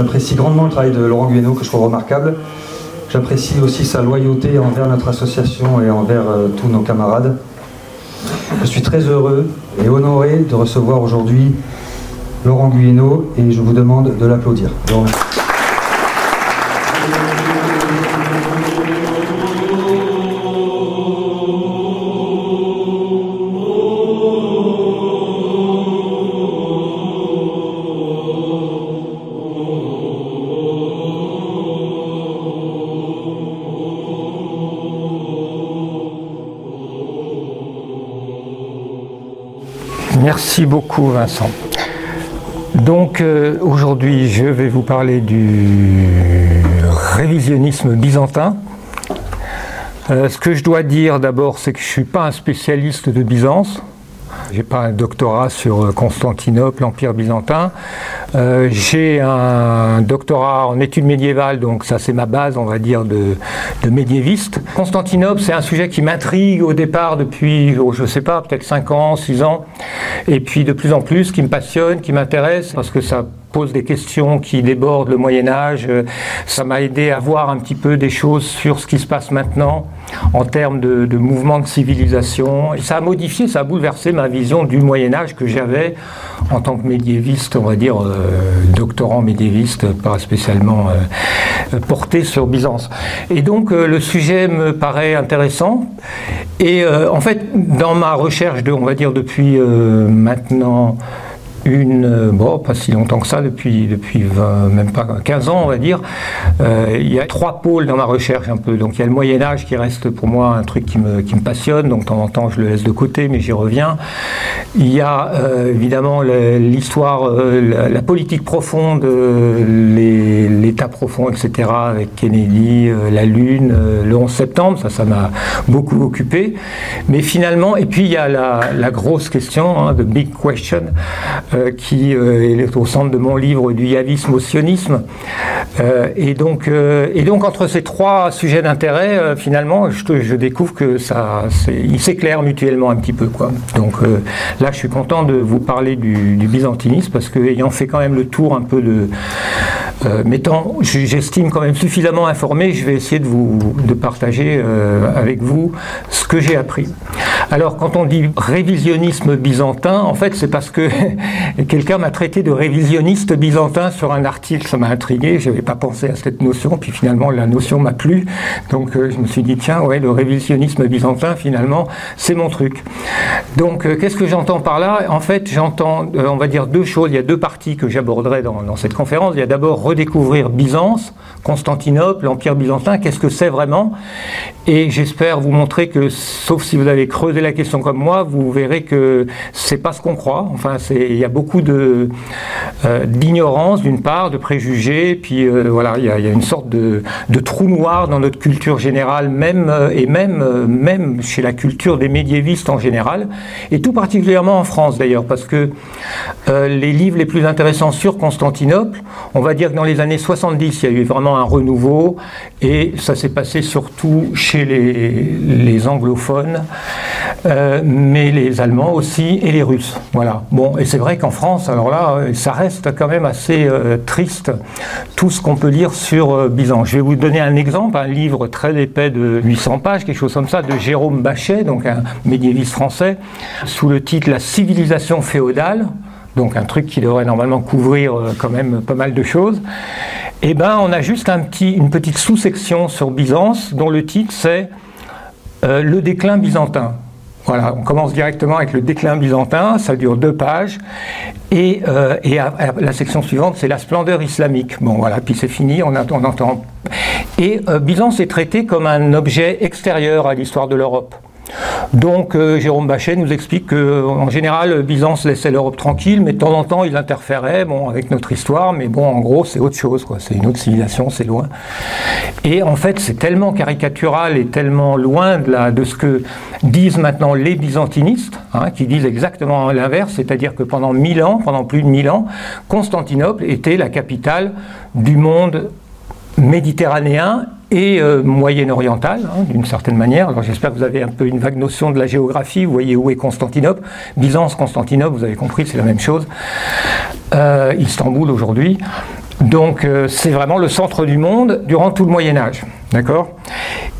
j'apprécie grandement le travail de Laurent Guénaud, que je trouve remarquable. J'apprécie aussi sa loyauté envers notre association et envers euh, tous nos camarades. Je suis très heureux et honoré de recevoir aujourd'hui Laurent Guénaud et je vous demande de l'applaudir. Merci beaucoup Vincent. Donc euh, aujourd'hui je vais vous parler du révisionnisme byzantin. Euh, ce que je dois dire d'abord c'est que je ne suis pas un spécialiste de Byzance. J'ai pas un doctorat sur euh, Constantinople, l'Empire byzantin. J'ai un doctorat en études médiévales, donc ça c'est ma base, on va dire, de, médiéviste. Constantinople, c'est un sujet qui m'intrigue au départ depuis, oh, je ne sais pas, peut-être 5 ans, 6 ans, et puis de plus en plus, qui me passionne, qui m'intéresse, parce que ça pose des questions qui débordent le Moyen Âge. Euh, ça m'a aidé à voir un petit peu des choses sur ce qui se passe maintenant en termes de, de mouvement de civilisation. Ça a modifié, ça a bouleversé ma vision du Moyen Âge que j'avais en tant que médiéviste, on va dire euh, doctorant médiéviste, pas spécialement euh, porté sur Byzance. Et donc le sujet me paraît intéressant. Et en fait, dans ma recherche de, on va dire depuis maintenant une, euh, bon, pas si longtemps que ça, depuis, depuis même pas 15 ans, on va dire. Euh, il y a trois pôles dans ma recherche un peu. Donc il y a le Moyen Âge qui reste pour moi un truc qui me, qui me passionne, donc de temps en temps je le laisse de côté, mais j'y reviens. Il y a euh, évidemment l'histoire, la, politique profonde, l'état profond, etc., avec Kennedy, la Lune, le 11 septembre, ça, ça m'a beaucoup occupé. Mais finalement, et puis il y a la, grosse question, hein, the big question, euh, qui euh, est au centre de mon livre du yavisme au sionisme. Euh, et, donc, et donc entre ces trois sujets d'intérêt, finalement, je, découvre que ça, s'éclairent mutuellement un petit peu. Quoi. Donc là, je suis content de vous parler du, byzantinisme parce que ayant fait quand même le tour un peu de, mettant, j'estime quand même suffisamment informé, je vais essayer de vous de partager avec vous ce que j'ai appris. Alors, quand on dit révisionnisme byzantin, en fait, c'est parce que quelqu'un m'a traité de révisionniste byzantin sur un article, ça m'a intrigué, je n'avais pas pensé à cette notion, puis finalement la notion m'a plu, donc euh, je me suis dit, tiens, ouais, le révisionnisme byzantin, finalement, c'est mon truc. Donc, euh, qu'est-ce que j'entends par là? En fait, j'entends, euh, on va dire, deux choses, il y a deux parties que j'aborderai dans, dans cette conférence. Il y a d'abord redécouvrir Byzance, Constantinople, l'Empire byzantin, qu'est-ce que c'est vraiment? Et j'espère vous montrer que, sauf si vous avez creusé la question comme moi, vous verrez que c'est pas ce qu'on croit. Enfin, il y a beaucoup de euh, d'ignorance d'une part, de préjugés, puis euh, voilà, il y, a, une sorte de, trou noir dans notre culture générale, même euh, et même même chez la culture des médiévistes en général, et tout particulièrement en France d'ailleurs, parce que les livres les plus intéressants sur Constantinople, on va dire que dans les années 70, il y a eu vraiment un renouveau, et ça s'est passé surtout chez les anglophones. Euh, mais les Allemands aussi et les Russes. Voilà. Bon, et c'est vrai qu'en France, alors là, euh, ça reste quand même assez euh, triste tout ce qu'on peut lire sur Byzance. Je vais vous donner un exemple, un livre très épais de 800 pages, quelque chose comme ça, de Jérôme Bachet, donc un médiéviste français, sous le titre La civilisation féodale. Donc un truc qui devrait normalement couvrir quand même pas mal de choses. Eh ben, on a juste un petit, une petite sous-section sur Byzance dont le titre c'est Le déclin byzantin. Voilà, on commence directement avec le déclin byzantin, ça dure deux pages, et, euh, la section suivante, c'est la splendeur islamique. Bon, voilà, puis c'est fini, on, on, entend. Et euh, Byzance est traité comme un objet extérieur à l'histoire de l'Europe. Donc euh, Jérôme Bachet nous explique qu'en général Byzance laissait l'Europe tranquille, mais de temps en temps il interférait bon, avec notre histoire, mais bon en gros c'est autre chose, c'est une autre civilisation, c'est loin. Et en fait c'est tellement caricatural et tellement loin de, de ce que disent maintenant les byzantinistes, hein, qui disent exactement l'inverse, c'est-à-dire que pendant mille ans, pendant plus de mille ans, Constantinople était la capitale du monde méditerranéen et euh, moyen-orientale, hein, d'une certaine manière. Alors j'espère que vous avez un peu une vague notion de la géographie. Vous voyez où est Constantinople. Byzance, Constantinople, vous avez compris, c'est la même chose. Euh, Istanbul aujourd'hui. Donc euh, c'est vraiment le centre du monde durant tout le Moyen Âge. D'accord?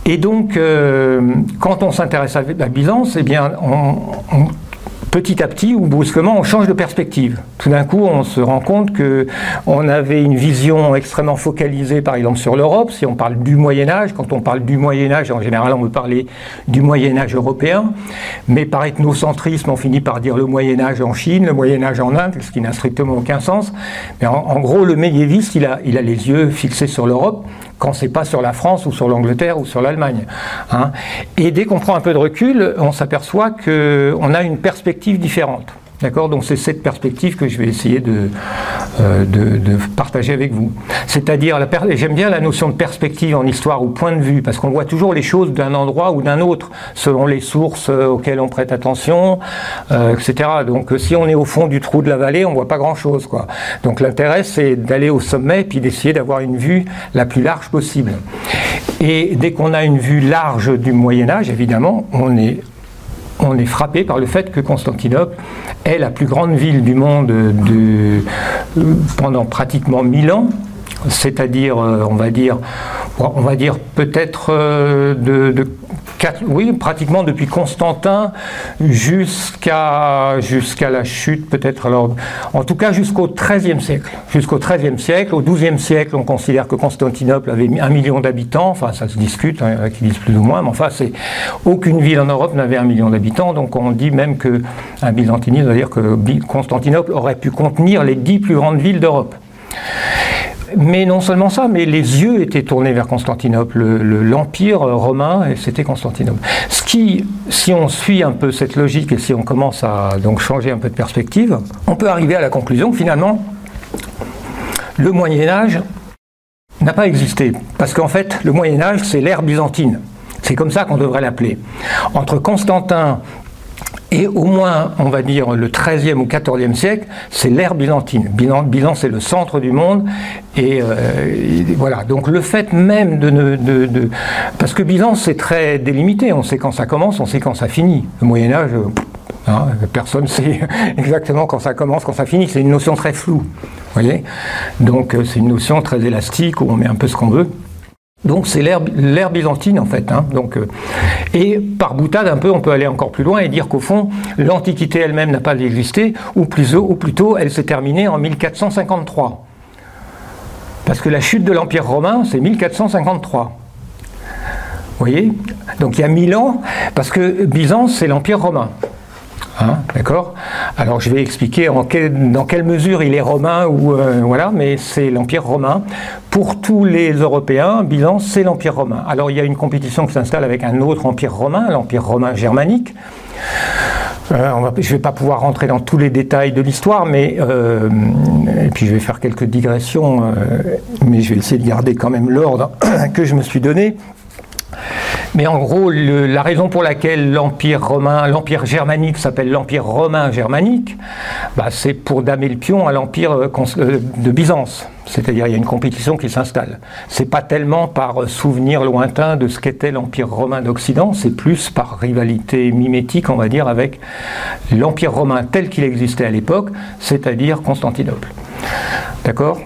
Et donc, quand on s'intéresse à Byzance, eh bien, on, petit à petit ou brusquement, on change de perspective. Tout d'un coup, on se rend compte que on avait une vision extrêmement focalisée, par exemple, sur l'Europe. Si on parle du Moyen Âge, quand on parle du Moyen Âge, en général, on veut parler du Moyen Âge européen. Mais par ethnocentrisme, on finit par dire le Moyen Âge en Chine, le Moyen Âge en Inde, ce qui n'a strictement aucun sens. Mais en, gros, le médiéviste, il a, il a les yeux fixés sur l'Europe quand c'est pas sur la France ou sur l'Angleterre ou sur l'Allemagne. Hein. Et dès qu'on prend un peu de recul, on s'aperçoit qu'on a une perspective différente. D'accord Donc c'est cette perspective que je vais essayer de, euh, de, partager avec vous. C'est-à-dire, j'aime bien la notion de perspective en histoire ou point de vue, parce qu'on voit toujours les choses d'un endroit ou d'un autre, selon les sources euh, auxquelles on prête attention, euh, etc. Donc si on est au fond du trou de la vallée, on voit pas grand-chose. Donc l'intérêt, c'est d'aller au sommet et puis d'essayer d'avoir une vue la plus large possible. Et dès qu'on a une vue large du Moyen Âge, évidemment, on est on est frappé par le fait que Constantinople est la plus grande ville du monde de, pendant pratiquement 1000 ans, c'est-à-dire, euh, on va dire, on va dire peut-être euh, de oui, pratiquement depuis Constantin jusqu'à la chute, peut-être en tout cas jusqu'au XIIIe siècle. Jusqu'au XIIIe siècle, au XIIe siècle, on considère que Constantinople avait un million d'habitants. Enfin, ça se discute, hein, qui disent plus ou moins, mais enfin, c'est aucune ville en Europe n'avait un million d'habitants. Donc, on dit même que un byzantiniste, c'est-à-dire que Constantinople aurait pu contenir les dix plus grandes villes d'Europe. Mais non seulement ça, mais les yeux étaient tournés vers Constantinople. L'empire romain, c'était Constantinople. Ce qui, si on suit un peu cette logique et si on commence à donc changer un peu de perspective, on peut arriver à la conclusion que finalement, le Moyen Âge n'a pas existé. Parce qu'en fait, le Moyen Âge, c'est l'ère byzantine. C'est comme ça qu'on devrait l'appeler. Entre Constantin et au moins, on va dire, le XIIIe ou XIVe siècle, c'est l'ère byzantine. Byzance est le centre du monde. Et, euh, voilà. Donc le fait même de, de, Parce que Byzance, c'est très délimité. On sait quand ça commence, on sait quand ça finit. Le Moyen-Âge, hein, personne ne sait exactement quand ça commence, quand ça finit. C'est une notion très floue. voyez? Donc euh, c'est une notion très élastique où on met un peu ce qu'on veut. Donc c'est l'ère byzantine en fait. Hein. Donc, euh, et par boutade un peu, on peut aller encore plus loin et dire qu'au fond, l'Antiquité elle-même n'a pas existé, ou, ou plutôt elle s'est terminée en 1453. Parce que la chute de l'Empire romain, c'est 1453. Vous voyez? Donc il y a 1000 ans, parce que Byzance, c'est l'Empire romain. Hein, d'accord Alors je vais expliquer dans quelle mesure il est romain ou euh, voilà, mais c'est l'empire romain. Pour tous les Européens, Byzance c'est l'empire romain. Alors il y a une compétition qui s'installe avec un autre empire romain, l'empire romain germanique. Euh, je ne vais pas pouvoir rentrer dans tous les détails de l'histoire, mais euh, puis je vais faire quelques digressions, mais je vais essayer de garder quand même l'ordre que je me suis donné. Mais en gros, la raison pour laquelle l'Empire romain, l'Empire germanique s'appelle l'Empire romain germanique, bah, c'est pour damer le pion à l'Empire euh, euh, de Byzance. C'est-à-dire il y a une compétition qui s'installe. C'est pas tellement par souvenir lointain de ce qu'était l'Empire romain d'Occident, c'est plus par rivalité mimétique, on va dire, avec l'Empire romain tel qu'il existait à l'époque, c'est-à-dire Constantinople. D'accord?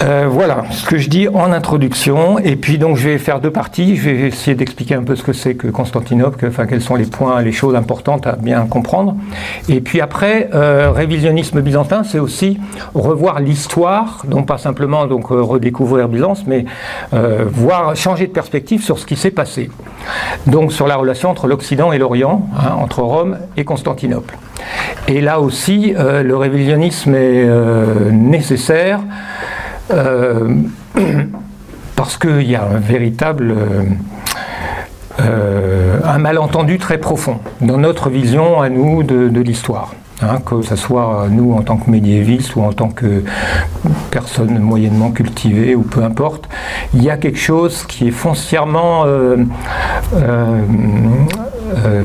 Euh, voilà ce que je dis en introduction. Et puis donc je vais faire deux parties. Je vais essayer d'expliquer un peu ce que c'est que Constantinople, enfin quels sont les points, les choses importantes à bien comprendre. Et puis après, euh, révisionnisme byzantin, c'est aussi revoir l'histoire, donc pas simplement donc euh, redécouvrir Byzance, mais voir changer de perspective sur ce qui s'est passé. Donc sur la relation entre l'Occident et l'Orient, hein, entre Rome et Constantinople. Et là aussi, le révisionnisme est nécessaire. Euh, parce qu'il y a un véritable euh, un malentendu très profond dans notre vision à nous de, l'histoire. Hein, que ce soit nous en tant que médiévistes ou en tant que personnes moyennement cultivées ou peu importe, il y a quelque chose qui est foncièrement euh, euh,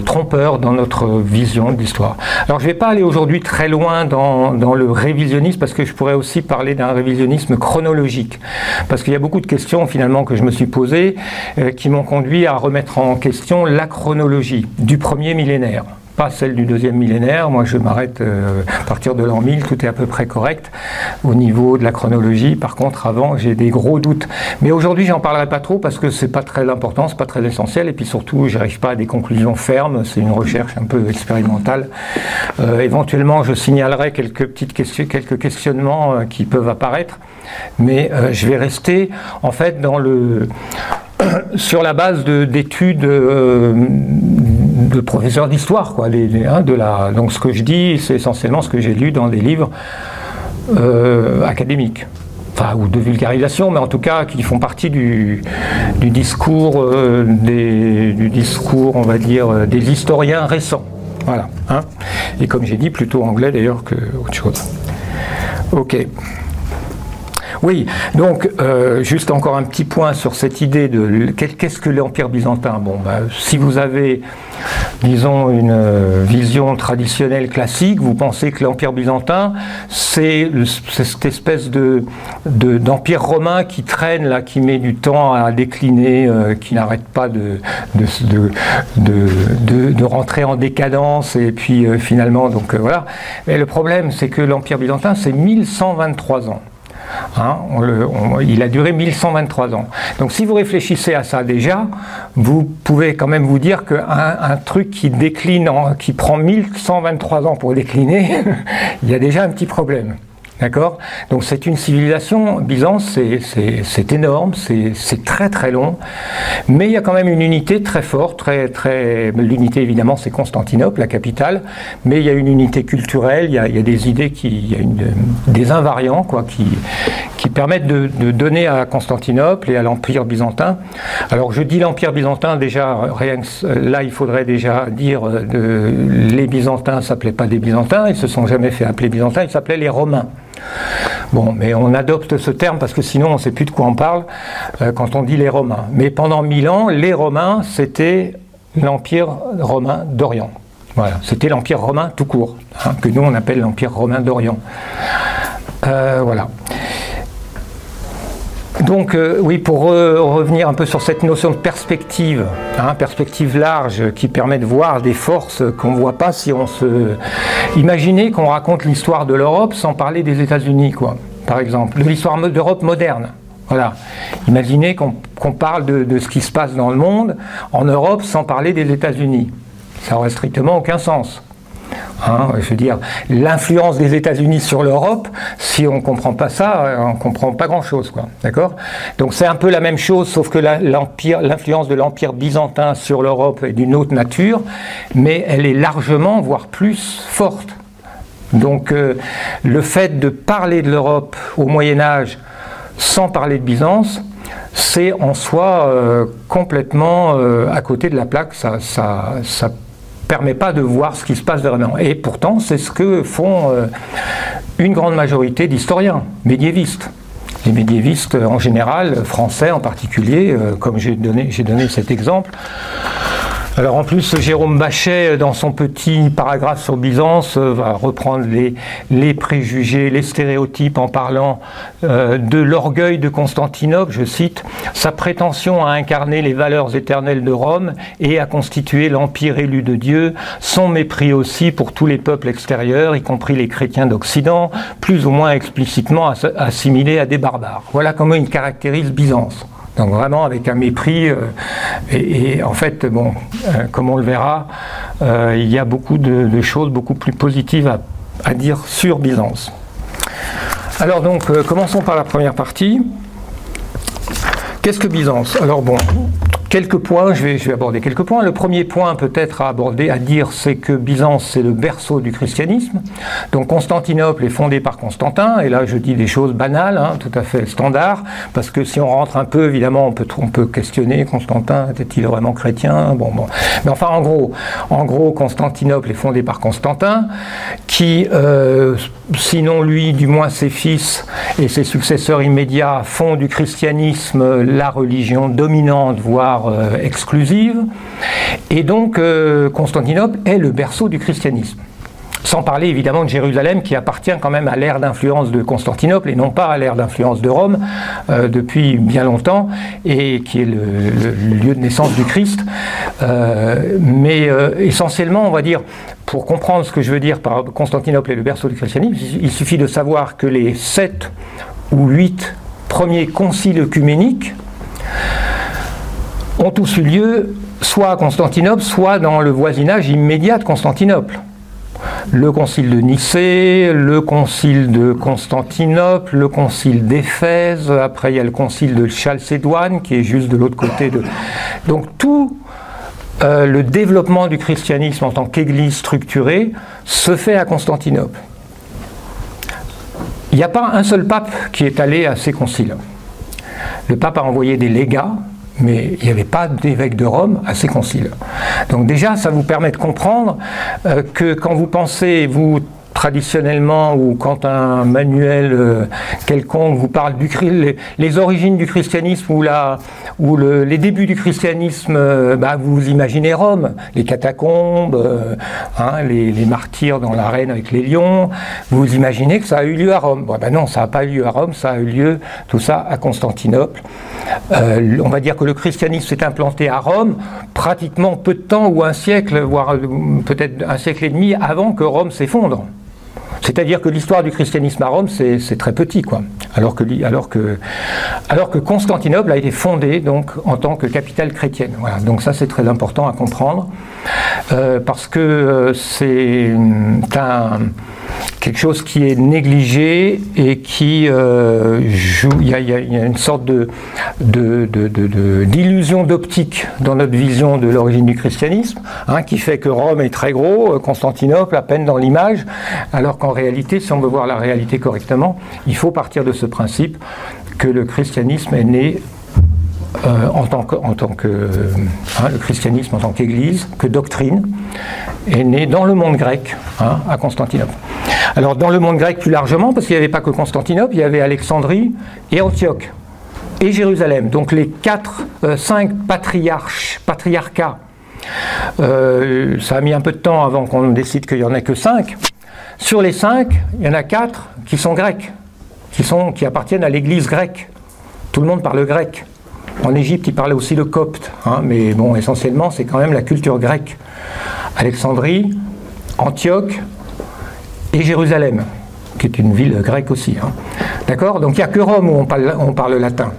trompeur dans notre vision de l'histoire. Alors je ne vais pas aller aujourd'hui très loin dans, le révisionnisme parce que je pourrais aussi parler d'un révisionnisme chronologique. Parce qu'il y a beaucoup de questions finalement que je me suis posées euh, qui m'ont conduit à remettre en question la chronologie du premier millénaire pas celle du deuxième millénaire. Moi, je m'arrête euh, à partir de l'an 1000, tout est à peu près correct au niveau de la chronologie. Par contre, avant, j'ai des gros doutes. Mais aujourd'hui, j'en parlerai pas trop parce que c'est pas très important, c'est pas très essentiel, et puis surtout, j'arrive pas à des conclusions fermes. C'est une recherche un peu expérimentale. Euh, éventuellement, je signalerai quelques petites questions, quelques questionnements euh, qui peuvent apparaître, mais je vais rester en fait dans le sur la base d'études de professeur d'histoire, quoi. Hein, de la, donc ce que je dis, c'est essentiellement ce que j'ai lu dans des livres euh, académiques. Enfin, ou de vulgarisation, mais en tout cas qui font partie du, discours, euh, des, du discours, on va dire, euh, des historiens récents. Voilà. Hein. Et comme j'ai dit, plutôt anglais d'ailleurs que autre chose. Ok. Oui, donc euh, juste encore un petit point sur cette idée de qu'est-ce que l'Empire byzantin? Bon, bah, si vous avez, disons, une euh, vision traditionnelle classique, vous pensez que l'Empire byzantin, c'est cette espèce de, d'empire romain qui traîne là, qui met du temps à décliner, euh, qui n'arrête pas de de, rentrer en décadence et puis finalement, donc voilà. Mais le problème, c'est que l'Empire byzantin, c'est 1123 ans. Hein, il a duré 1123 ans. Donc si vous réfléchissez à ça déjà, vous pouvez quand même vous dire qu'un un truc qui décline, qui prend 1123 ans pour décliner, il y a déjà un petit problème. D'accord Donc c'est une civilisation, Byzance, c'est énorme, c'est très très long, mais il y a quand même une unité très forte, très, très, l'unité évidemment c'est Constantinople, la capitale, mais il y a une unité culturelle, il y a, des idées, qui, il y a des invariants quoi, qui, permettent de, donner à Constantinople et à l'Empire byzantin. Alors je dis l'Empire byzantin, déjà, rien là il faudrait déjà dire euh, les Byzantins ne s'appelaient pas des Byzantins, ils se sont jamais fait appeler Byzantins, ils s'appelaient les Romains. Bon, mais on adopte ce terme parce que sinon on ne sait plus de quoi on parle euh, quand on dit les Romains. Mais pendant mille ans, les Romains, c'était l'Empire romain d'Orient. Voilà, c'était l'Empire romain tout court, hein, que nous on appelle l'Empire romain d'Orient. Euh, voilà. Donc euh, oui, pour revenir un peu sur cette notion de perspective, hein, perspective large qui permet de voir des forces qu'on ne voit pas si on se... Imaginez qu'on raconte l'histoire de l'Europe sans parler des États-Unis, quoi, par exemple, de l'histoire d'Europe moderne. Voilà. Imaginez qu'on parle de, de, ce qui se passe dans le monde, en Europe, sans parler des États-Unis. Ça n'aurait strictement aucun sens. Hein, je veux dire, l'influence des États-Unis sur l'Europe, si on ne comprend pas ça, on ne comprend pas grand-chose. D'accord? Donc c'est un peu la même chose, sauf que l'influence de l'Empire byzantin sur l'Europe est d'une autre nature, mais elle est largement, voire plus forte. Donc euh, le fait de parler de l'Europe au Moyen Âge sans parler de Byzance, c'est en soi euh, complètement euh, à côté de la plaque. Ça, ça, ça permet pas de voir ce qui se passe vraiment. Et pourtant, c'est ce que font euh, une grande majorité d'historiens médiévistes. Les médiévistes en général, français en particulier, euh, comme j'ai donné, donné cet exemple, alors en plus, Jérôme Bachet, dans son petit paragraphe sur Byzance, euh, va reprendre les, préjugés, les stéréotypes en parlant euh, de l'orgueil de Constantinople, je cite, sa prétention à incarner les valeurs éternelles de Rome et à constituer l'empire élu de Dieu, son mépris aussi pour tous les peuples extérieurs, y compris les chrétiens d'Occident, plus ou moins explicitement assimilés à des barbares. Voilà comment il caractérise Byzance. Donc vraiment avec un mépris. Euh, et, en fait, bon, euh, comme on le verra, euh, il y a beaucoup de, choses beaucoup plus positives à, à, dire sur Byzance. Alors donc, commençons par la première partie. Qu'est-ce que Byzance? Alors bon, quelques points, je vais, aborder quelques points. Le premier point peut-être à aborder, à dire, c'est que Byzance, c'est le berceau du christianisme. Donc Constantinople est fondé par Constantin, et là je dis des choses banales, hein, tout à fait standard, parce que si on rentre un peu, évidemment, on peut, on peut questionner Constantin, était-il vraiment chrétien Bon, bon. Mais enfin, en gros, en gros, Constantinople est fondé par Constantin, qui, euh, sinon lui, du moins ses fils et ses successeurs immédiats, font du christianisme la religion dominante, voire euh, exclusive. Et donc, euh, Constantinople est le berceau du christianisme. Sans parler évidemment de Jérusalem qui appartient quand même à l'ère d'influence de Constantinople et non pas à l'ère d'influence de Rome euh, depuis bien longtemps et qui est le, lieu de naissance du Christ. Mais essentiellement, on va dire, pour comprendre ce que je veux dire par Constantinople et le berceau du christianisme, il suffit de savoir que les sept ou huit premiers conciles œcuméniques ont tous eu lieu soit à Constantinople, soit dans le voisinage immédiat de Constantinople. Le concile de Nicée, le concile de Constantinople, le concile d'Éphèse, après il y a le concile de Chalcédoine qui est juste de l'autre côté de... Donc tout euh, le développement du christianisme en tant qu'église structurée se fait à Constantinople. Il n'y a pas un seul pape qui est allé à ces conciles. Le pape a envoyé des légats, mais il n'y avait pas d'évêque de Rome à ces conciles. Donc déjà, ça vous permet de comprendre euh, que quand vous pensez, vous traditionnellement ou quand un manuel euh, quelconque vous parle du les, les, origines du christianisme ou, les débuts du christianisme, euh, bah, vous imaginez Rome, les catacombes, euh, hein, les, martyrs dans l'arène avec les lions, vous imaginez que ça a eu lieu à Rome. Bon, ben non, ça n'a pas eu lieu à Rome, ça a eu lieu tout ça à Constantinople. on va dire que le christianisme s'est implanté à Rome pratiquement peu de temps ou un siècle, voire peut-être un siècle et demi avant que Rome s'effondre. C'est-à-dire que l'histoire du christianisme à Rome, c'est très petit, quoi. Alors que, Constantinople a été fondée en tant que capitale chrétienne. Voilà. Donc ça, c'est très important à comprendre, euh, parce que euh, c'est un quelque chose qui est négligé et qui euh, joue. Il y, a, une sorte de, d'illusion d'optique dans notre vision de l'origine du christianisme, hein, qui fait que Rome est très gros, Constantinople à peine dans l'image, alors qu'en réalité, si on veut voir la réalité correctement, il faut partir de ce principe que le christianisme est né euh, en tant que, que hein, le christianisme en tant qu'église, que doctrine, est né dans le monde grec, hein, à Constantinople. Alors dans le monde grec plus largement, parce qu'il n'y avait pas que Constantinople, il y avait Alexandrie et Antioche et Jérusalem. Donc les quatre, euh, cinq patriarches, patriarcats. Euh, ça a mis un peu de temps avant qu'on décide qu'il n'y en ait que cinq. Sur les cinq, il y en a quatre qui sont grecs, qui, sont, qui appartiennent à l'église grecque. Tout le monde parle grec. En Égypte, ils parlaient aussi le copte, hein, mais bon, essentiellement, c'est quand même la culture grecque. Alexandrie, Antioche et Jérusalem, qui est une ville grecque aussi. Hein. D'accord? Donc il n'y a que Rome où on parle, on latin.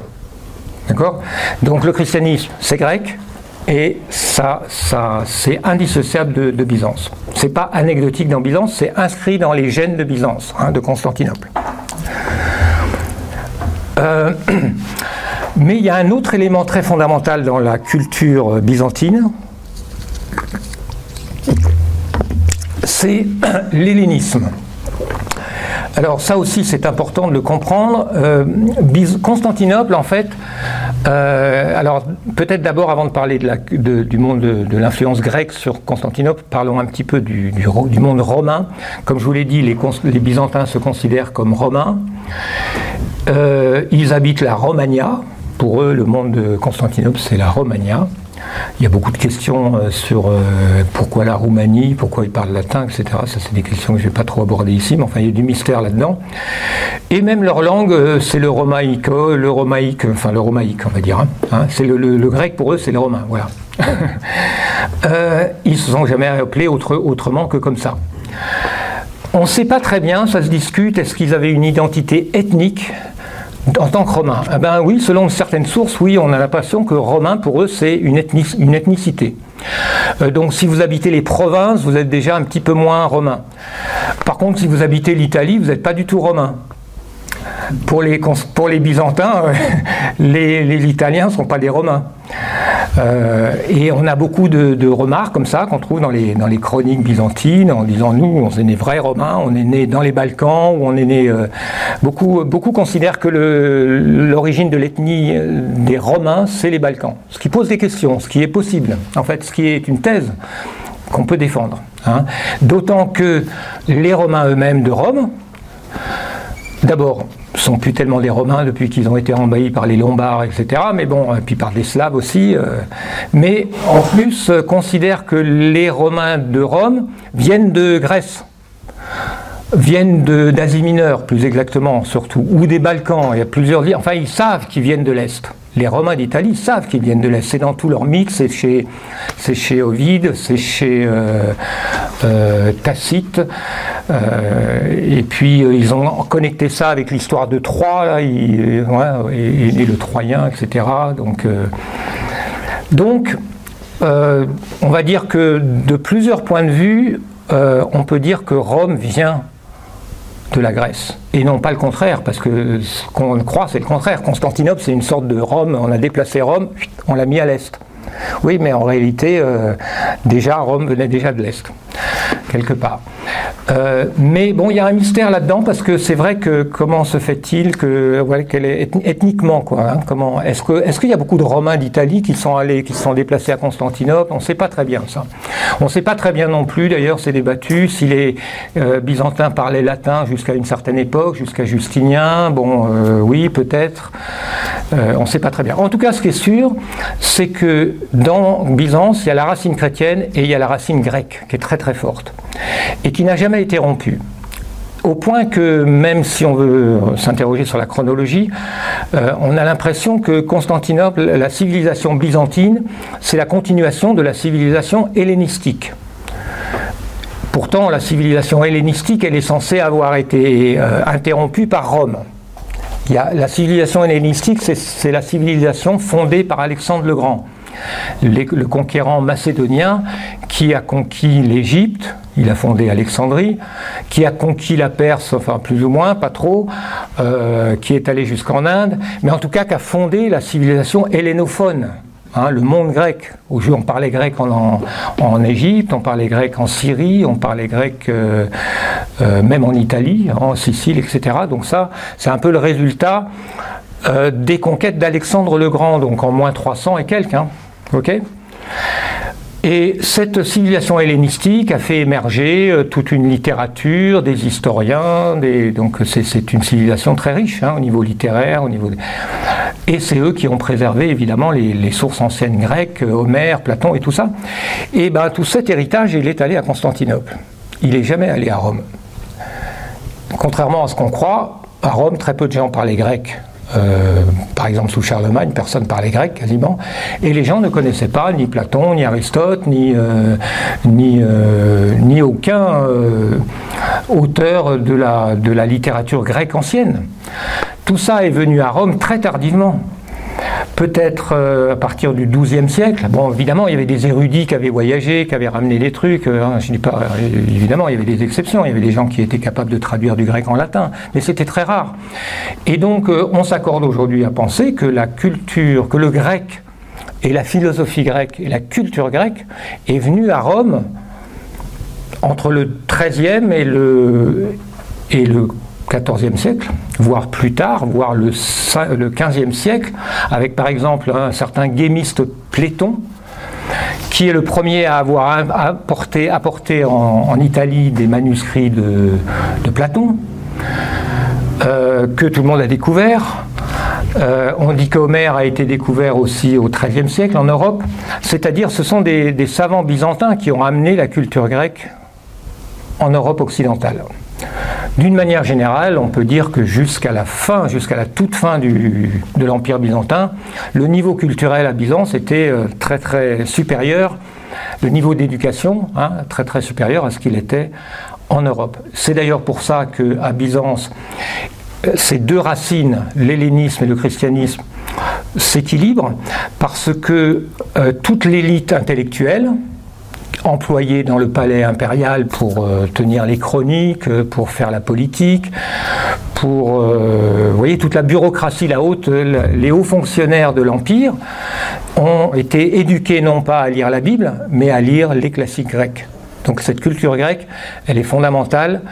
D'accord? Donc le christianisme, c'est grec, et ça, ça c'est indissociable de, de Byzance. C'est pas anecdotique dans Byzance, c'est inscrit dans les gènes de Byzance, hein, de Constantinople. Euh, mais il y a un autre élément très fondamental dans la culture byzantine, c'est l'hellénisme. Alors ça aussi c'est important de le comprendre. Euh, Constantinople en fait, euh, alors peut-être d'abord avant de parler du monde de, l'influence grecque sur Constantinople, parlons un petit peu du, monde romain. Comme je vous l'ai dit, les, Byzantins se considèrent comme romains. Euh, ils habitent la Romagna. Pour eux, le monde de Constantinople, c'est la Romagna. Il y a beaucoup de questions euh, sur euh, pourquoi la Roumanie, pourquoi ils parlent latin, etc. Ça, c'est des questions que je ne vais pas trop aborder ici, mais enfin, il y a du mystère là-dedans. Et même leur langue, euh, c'est le romaïque, le romaïque, enfin le romaïque, on va dire. Hein. Hein, c'est le, grec pour eux, c'est le romain, voilà. ils ne se sont jamais appelés autrement que comme ça. On ne sait pas très bien, ça se discute, est-ce qu'ils avaient une identité ethnique? En tant que romain eh ben oui, selon certaines sources, oui, on a l'impression que romain, pour eux, c'est une, ethnicité. Euh, donc si vous habitez les provinces, vous êtes déjà un petit peu moins romain. Par contre, si vous habitez l'Italie, vous n'êtes pas du tout romain. Pour les, pour les Byzantins, les, les Italiens ne sont pas des Romains. Euh, et on a beaucoup de, remarques comme ça qu'on trouve dans les, dans les chroniques byzantines en disant nous, on est né vrais romains, on est né dans les Balkans, ou on est né. Euh, beaucoup, beaucoup considèrent que l'origine de l'ethnie euh, des Romains, c'est les Balkans. Ce qui pose des questions, ce qui est possible, en fait, ce qui est une thèse qu'on peut défendre. Hein. D'autant que les Romains eux-mêmes de Rome, d'abord, sont plus tellement des Romains depuis qu'ils ont été envahis par les Lombards, etc. Mais bon, et puis par des Slaves aussi. Euh, mais en plus, euh, considèrent que les Romains de Rome viennent de Grèce. viennent d'Asie mineure, plus exactement, surtout, ou des Balkans. Il y a plusieurs. Enfin, ils savent qu'ils viennent de l'Est. Les Romains d'Italie savent qu'ils viennent de l'Est. C'est dans tout leur mythe, c'est chez, Ovide, c'est chez euh, Tacite. Euh, et puis, ils ont connecté ça avec l'histoire de Troie, et, le Troyen, etc. Donc, on va dire que de plusieurs points de vue, on peut dire que Rome vient de la Grèce. Et non pas le contraire, parce que ce qu'on croit, c'est le contraire. Constantinople, c'est une sorte de Rome, on a déplacé Rome, on l'a mis à l'Est. Oui, mais en réalité, euh, déjà, Rome venait déjà de l'Est, quelque part. Euh, mais bon, il y a un mystère là-dedans parce que c'est vrai que comment se fait-il que qu'elle est ethniquement quoi hein, Comment est-ce que est-ce qu'il y a beaucoup de Romains d'Italie qui sont allés, qui sont déplacés à Constantinople? On ne sait pas très bien ça. On ne sait pas très bien non plus. D'ailleurs, c'est débattu si les euh, Byzantins parlaient latin jusqu'à une certaine époque, jusqu'à Justinien. Bon, oui, peut-être. on ne sait pas très bien. En tout cas, ce qui est sûr, c'est que dans Byzance, il y a la racine chrétienne et il y a la racine grecque, qui est très très forte, et qui n'a jamais été rompue. Au point que même si on veut s'interroger sur la chronologie, euh, on a l'impression que Constantinople, la civilisation byzantine, c'est la continuation de la civilisation hellénistique. Pourtant, la civilisation hellénistique, elle est censée avoir été euh, interrompue par Rome. Il y la civilisation hellénistique, c'est la civilisation fondée par Alexandre le Grand le conquérant macédonien qui a conquis l'Égypte, il a fondé Alexandrie, qui a conquis la Perse, enfin plus ou moins, pas trop, euh, qui est allé jusqu'en Inde, mais en tout cas qui a fondé la civilisation hellénophone. Hein, le monde grec. On parlait grec en, Égypte, on parlait grec en Syrie, on parlait grec euh, euh, même en Italie, en Sicile, etc. Donc ça, c'est un peu le résultat des conquêtes d'Alexandre le Grand, donc en moins 300 et quelques. Hein. Et cette civilisation hellénistique a fait émerger euh, toute une littérature, des historiens, donc c'est une civilisation très riche hein, au niveau littéraire, au niveau et c'est eux qui ont préservé évidemment les, sources anciennes grecques, euh, Homère, Platon et tout ça. Et ben tout cet héritage, il est allé à Constantinople. Il n'est jamais allé à Rome. Contrairement à ce qu'on croit, à Rome, très peu de gens parlaient grec. Euh, par exemple, sous Charlemagne, personne parlait grec quasiment, et les gens ne connaissaient pas ni Platon, ni Aristote, ni, euh, euh, aucun auteur de la littérature grecque ancienne. Tout ça est venu à Rome très tardivement peut-être euh, à partir du XIIe siècle. Bon, évidemment, il y avait des érudits qui avaient voyagé, qui avaient ramené des trucs. Euh, hein, je dis pas, euh, évidemment, il y avait des exceptions. Il y avait des gens qui étaient capables de traduire du grec en latin, mais c'était très rare. Et donc, on s'accorde aujourd'hui à penser que la culture, que le grec et la philosophie grecque et la culture grecque est venue à Rome entre le XIIIe et le, et le XIVe siècle, voire plus tard, voire le, XVe siècle, avec par exemple un certain guémiste Pléton, qui est le premier à avoir apporté, en, Italie des manuscrits de, Platon, euh, que tout le monde a découvert. Euh, on dit qu'Homère a été découvert aussi au XIIIe siècle en Europe, c'est-à-dire ce sont des savants byzantins qui ont amené la culture grecque en Europe occidentale. D'une manière générale, on peut dire que jusqu'à la fin, jusqu'à la toute fin de l'Empire byzantin, le niveau culturel à Byzance était euh, très très supérieur, le niveau d'éducation hein, très très supérieur à ce qu'il était en Europe. C'est d'ailleurs pour ça qu'à Byzance, ces deux racines, l'hellénisme et le christianisme, s'équilibrent parce que euh, toute l'élite intellectuelle, employés dans le palais impérial pour euh, tenir les chroniques, euh, pour faire la politique, pour, euh, vous voyez, toute la bureaucratie, la haute, les hauts fonctionnaires de l'Empire ont été éduqués non pas à lire la Bible, mais à lire les classiques grecs. Donc cette culture grecque, elle est fondamentale.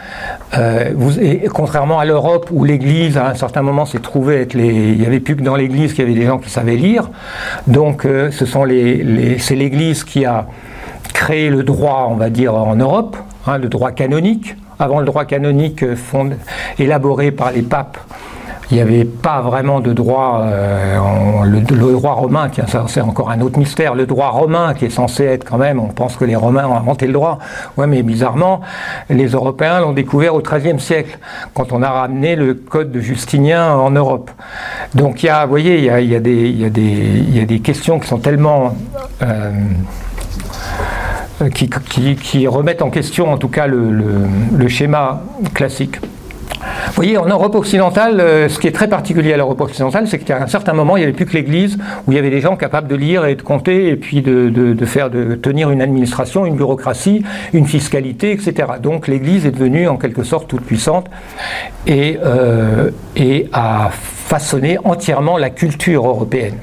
vous, et contrairement à l'Europe où l'Église, à un certain moment, s'est trouvée être les... Il n'y avait plus que dans l'Église qu'il y avait des gens qui savaient lire. Donc ce sont les c'est l'Église qui a créé le droit, on va dire, en Europe, hein, le droit canonique. Avant le droit canonique euh, élaboré par les papes il n'y avait pas vraiment de droit, euh, le, droit romain, tiens, c'est encore un autre mystère, le droit romain qui est censé être quand même, on pense que les Romains ont inventé le droit, ouais mais bizarrement, les Européens l'ont découvert au XIIIe siècle, quand on a ramené le code de Justinien en Europe. Donc il y a, vous voyez, il y a, y a des questions qui sont tellement... Euh, qui, remettent en question en tout cas le, schéma classique. Vous voyez, en Europe occidentale, euh, ce qui est très particulier à l'Europe occidentale, c'est qu'à un certain moment, il n'y avait plus que l'Église, où il y avait des gens capables de lire et de compter, et puis de, faire, de tenir une administration, une bureaucratie, une fiscalité, etc. Donc l'Église est devenue en quelque sorte toute puissante et, euh, et a façonné entièrement la culture européenne.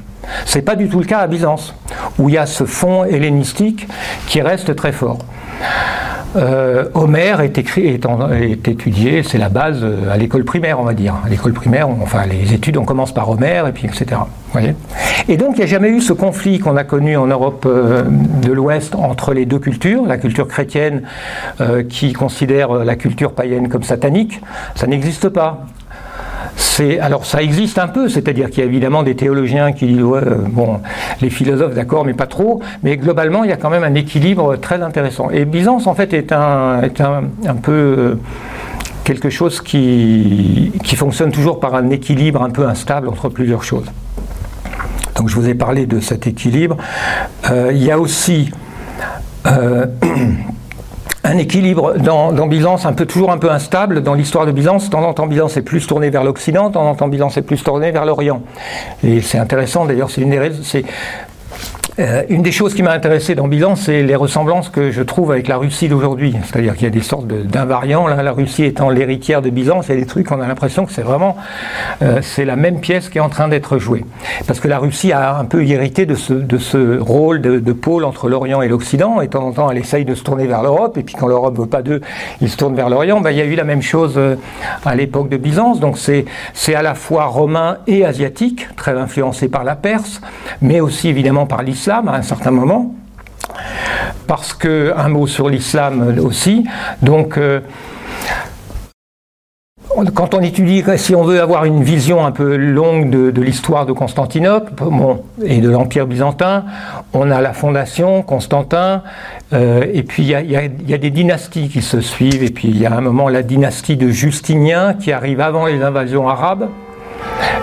Ce n'est pas du tout le cas à Byzance, où il y a ce fond hellénistique qui reste très fort. Euh, Homère est, écrit, est, étudié, c'est la base euh, à l'école primaire, on va dire. À l'école primaire, enfin, les études, on commence par Homère, et puis etc. Voyez? Et donc, il n'y a jamais eu ce conflit qu'on a connu en Europe euh, de l'Ouest entre les deux cultures, la culture chrétienne qui considère la culture païenne comme satanique, ça n'existe pas alors ça existe un peu, c'est-à-dire qu'il y a évidemment des théologiens qui disent ouais, euh, bon, les philosophes d'accord, mais pas trop, mais globalement il y a quand même un équilibre très intéressant. Et Byzance en fait est un, est un, un peu euh, quelque chose qui, qui fonctionne toujours par un équilibre un peu instable entre plusieurs choses. Donc je vous ai parlé de cet équilibre. Euh, il y a aussi un équilibre dans, Byzance un peu toujours un peu instable dans l'histoire de Byzance. Temps en Byzance est plus tourné vers l'Occident, de temps en Byzance est plus tourné vers l'Orient. Et c'est intéressant, d'ailleurs, c'est une des raisons. Euh, une des choses qui m'a intéressé dans Byzance, c'est les ressemblances que je trouve avec la Russie d'aujourd'hui. C'est-à-dire qu'il y a des sortes d'invariants. La Russie étant l'héritière de Byzance, il y a des trucs, on a l'impression que c'est vraiment euh, c'est la même pièce qui est en train d'être jouée. Parce que la Russie a un peu hérité de ce, de ce rôle de, de pôle entre l'Orient et l'Occident. Et de temps en temps, elle essaye de se tourner vers l'Europe. Et puis quand l'Europe veut pas d'eux, ils se tournent vers l'Orient. Ben, il y a eu la même chose euh, à l'époque de Byzance. Donc c'est à la fois romain et asiatique, très influencé par la Perse, mais aussi évidemment par l'islam à un certain moment. Parce que, un mot sur l'islam aussi, donc. Euh, quand on étudie, si on veut avoir une vision un peu longue de, l'histoire de Constantinople et de l'Empire byzantin, on a la fondation, Constantin, euh, et puis il y, y, a, des dynasties qui se suivent, et puis il y a un moment la dynastie de Justinien qui arrive avant les invasions arabes.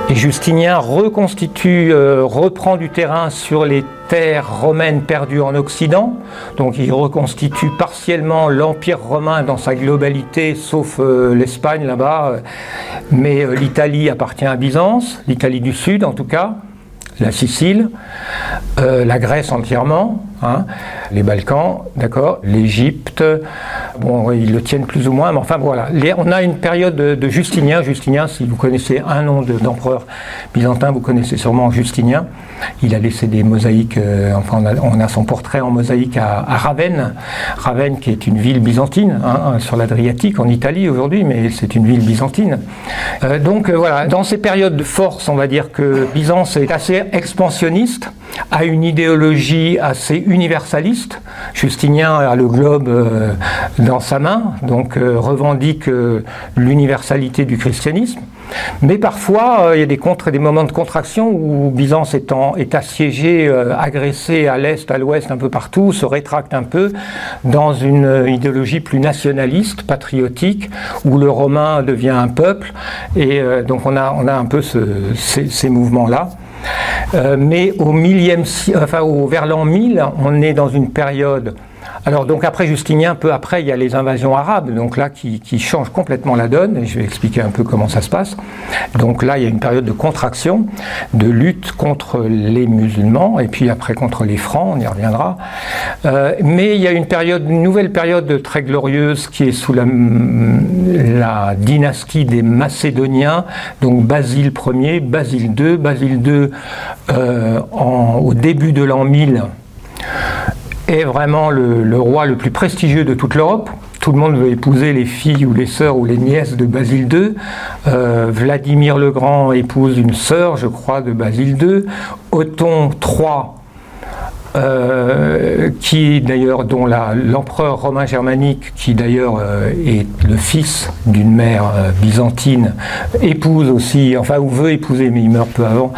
Et Justinien reconstitue, euh, reprend du terrain sur les terres romaines perdues en Occident. Donc il reconstitue partiellement l'Empire romain dans sa globalité, sauf euh, l'Espagne là-bas. Mais euh, l'Italie appartient à Byzance, l'Italie du Sud en tout cas la Sicile, la Grèce entièrement, hein, les Balkans, d'accord, l'Égypte, Bon, ils le tiennent plus ou moins, mais enfin voilà. on a une période de, Justinien. Justinien, si vous connaissez un nom d'empereur byzantin, vous connaissez sûrement Justinien. Il a laissé des mosaïques, euh, enfin on a, son portrait en mosaïque à, Ravenne. Ravenne qui est une ville byzantine, hein, sur l'Adriatique en Italie aujourd'hui, mais c'est une ville byzantine. Euh, donc euh, voilà, dans ces périodes de force, on va dire que Byzance est assez expansionniste, a une idéologie assez universaliste. Justinien a le globe dans sa main, donc euh, revendique euh, l'universalité du christianisme. Mais parfois, euh, il y a des, moments de contraction où Byzance est assiégée, agressée à l'est, à l'ouest, un peu partout, se rétracte un peu dans une idéologie plus nationaliste, patriotique, où le romain devient un peuple. Et donc on a, un peu ce, ces, ces mouvements-là. Mais au millième, enfin, au, vers l'an 1000, on est dans une période alors donc après Justinien, peu après, il y a les invasions arabes, donc là qui, changent complètement la donne, et je vais expliquer un peu comment ça se passe. Donc là, il y a une période de contraction, de lutte contre les musulmans, et puis après contre les francs, on y reviendra. Euh, mais il y a une période, une nouvelle période très glorieuse qui est sous la, la dynastie des Macédoniens, donc Basile Ier, Basile II, Basile II euh, au début de l'an 1000 est vraiment le, roi le plus prestigieux de toute l'Europe. Tout le monde veut épouser les filles ou les sœurs ou les nièces de Basile II. Euh, Vladimir le Grand épouse une sœur, je crois, de Basile II. Othon III euh, qui d'ailleurs, dont l'empereur romain germanique, qui d'ailleurs euh, est le fils d'une mère euh, byzantine, épouse aussi, enfin, ou veut épouser, mais il meurt peu avant.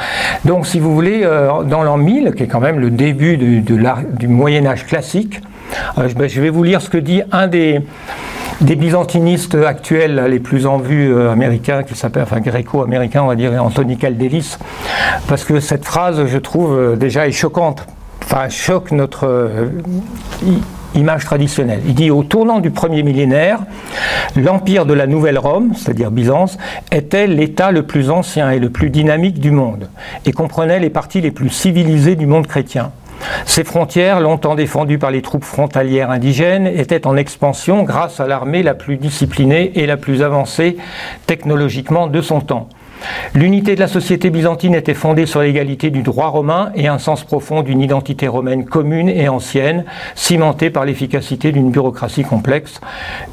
Donc, si vous voulez, dans l'an 1000, qui est quand même le début du Moyen Âge classique, ben, je vais vous lire ce que dit un des, des byzantinistes actuels les plus en vue américains, qui s'appelle, enfin gréco-américain, on va dire, Anthony Caldelis, parce que cette phrase, je trouve, déjà est choquante enfin, choque notre euh, image traditionnelle. Il dit au tournant du premier millénaire, l'empire de la Nouvelle Rome, c'est-à-dire Byzance, était l'État le plus ancien et le plus dynamique du monde et comprenait les parties les plus civilisées du monde chrétien. Ses frontières, longtemps défendues par les troupes frontalières indigènes, étaient en expansion grâce à l'armée la plus disciplinée et la plus avancée technologiquement de son temps. L'unité de la société byzantine était fondée sur l'égalité du droit romain et un sens profond d'une identité romaine commune et ancienne, cimentée par l'efficacité d'une bureaucratie complexe,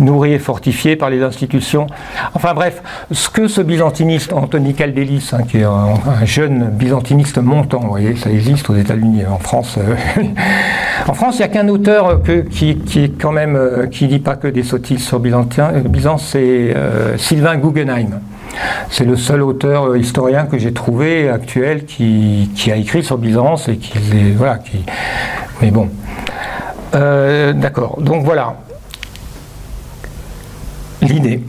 nourrie et fortifiée par les institutions. Enfin bref, ce que ce byzantiniste Anthony Caldelis, hein, qui est un, jeune byzantiniste montant, vous voyez, ça existe aux États-Unis, en France. Euh, en France, il n'y a qu'un auteur même, euh, qui dit pas que des sottises sur Byzance, c'est euh, Sylvain Guggenheim. C'est le seul auteur euh, historien que j'ai trouvé actuel qui, a écrit sur Byzance et qui voilà mais bon euh, d'accord donc voilà l'idée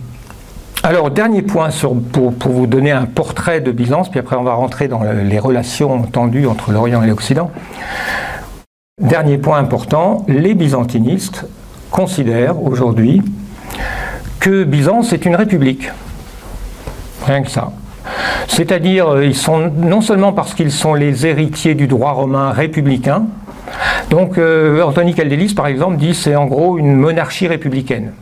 alors, dernier point pour, vous donner un portrait de Byzance, puis après on va rentrer dans les relations tendues entre l'Orient et l'Occident. Dernier point important, les byzantinistes considèrent aujourd'hui que Byzance est une république. Rien que ça. C'est-à-dire, euh, ils sont non seulement parce qu'ils sont les héritiers du droit romain républicain, donc euh, Anthony Caldelis, par exemple, dit c'est en gros une monarchie républicaine.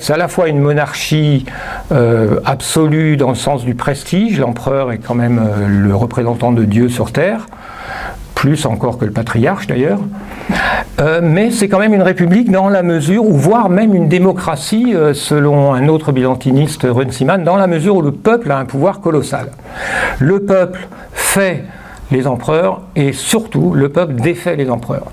C'est à la fois une monarchie euh, absolue dans le sens du prestige, l'empereur est quand même le représentant de Dieu sur terre, plus encore que le patriarche d'ailleurs, euh, mais c'est quand même une république dans la mesure, ou voire même une démocratie, euh, selon un autre byzantiniste, Runciman, dans la mesure où le peuple a un pouvoir colossal. Le peuple fait les empereurs et surtout le peuple défait les empereurs.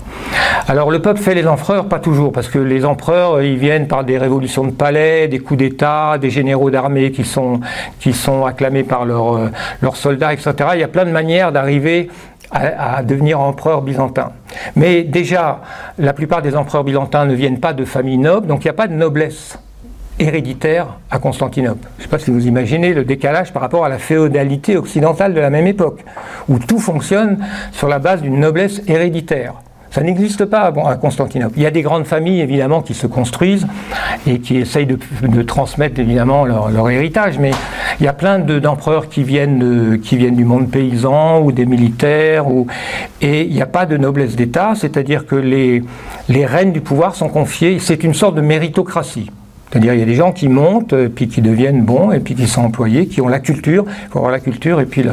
Alors le peuple fait les empereurs, pas toujours, parce que les empereurs, euh, ils viennent par des révolutions de palais, des coups d'État, des généraux d'armée qui sont, qui sont acclamés par leurs, leurs soldats, etc. Il y a plein de manières d'arriver à, devenir empereur byzantin. Mais déjà, la plupart des empereurs byzantins ne viennent pas de familles nobles, donc il n'y a pas de noblesse héréditaire à Constantinople. Je ne sais pas si vous imaginez le décalage par rapport à la féodalité occidentale de la même époque, où tout fonctionne sur la base d'une noblesse héréditaire. Ça n'existe pas à Constantinople. Il y a des grandes familles, évidemment, qui se construisent et qui essayent de, transmettre, évidemment, leur, héritage, mais il y a plein d'empereurs qui, viennent qui viennent du monde paysan ou des militaires, et il n'y a pas de noblesse d'État, c'est-à-dire que les, les rênes du pouvoir sont confiées, c'est une sorte de méritocratie. C'est-à-dire il y a des gens qui montent, euh, puis qui deviennent bons, et puis qui sont employés, qui ont la culture. Il faut avoir la culture et puis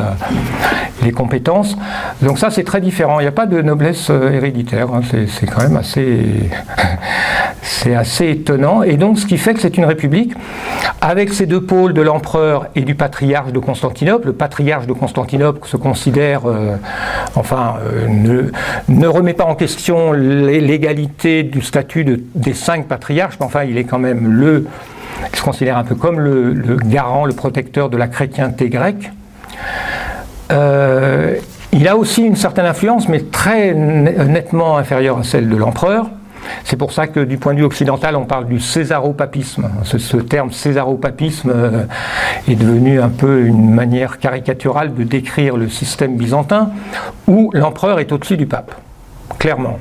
les compétences. Donc ça, c'est très différent. Il n'y a pas de noblesse euh, héréditaire. Hein. C'est quand même assez, assez étonnant. Et donc, ce qui fait que c'est une république avec ces deux pôles de l'empereur et du patriarche de Constantinople. Le patriarche de Constantinople se considère, euh, enfin, ne, remet pas en question l'égalité du statut de, des cinq patriarches, mais enfin, il est quand même le il se considère un peu comme le, garant, le protecteur de la chrétienté grecque. Euh, il a aussi une certaine influence, mais très nettement inférieure à celle de l'empereur. C'est pour ça que du point de vue occidental, on parle du césaropapisme. Ce, ce terme césaropapisme euh, est devenu un peu une manière caricaturale de décrire le système byzantin, où l'empereur est au-dessus du pape, clairement.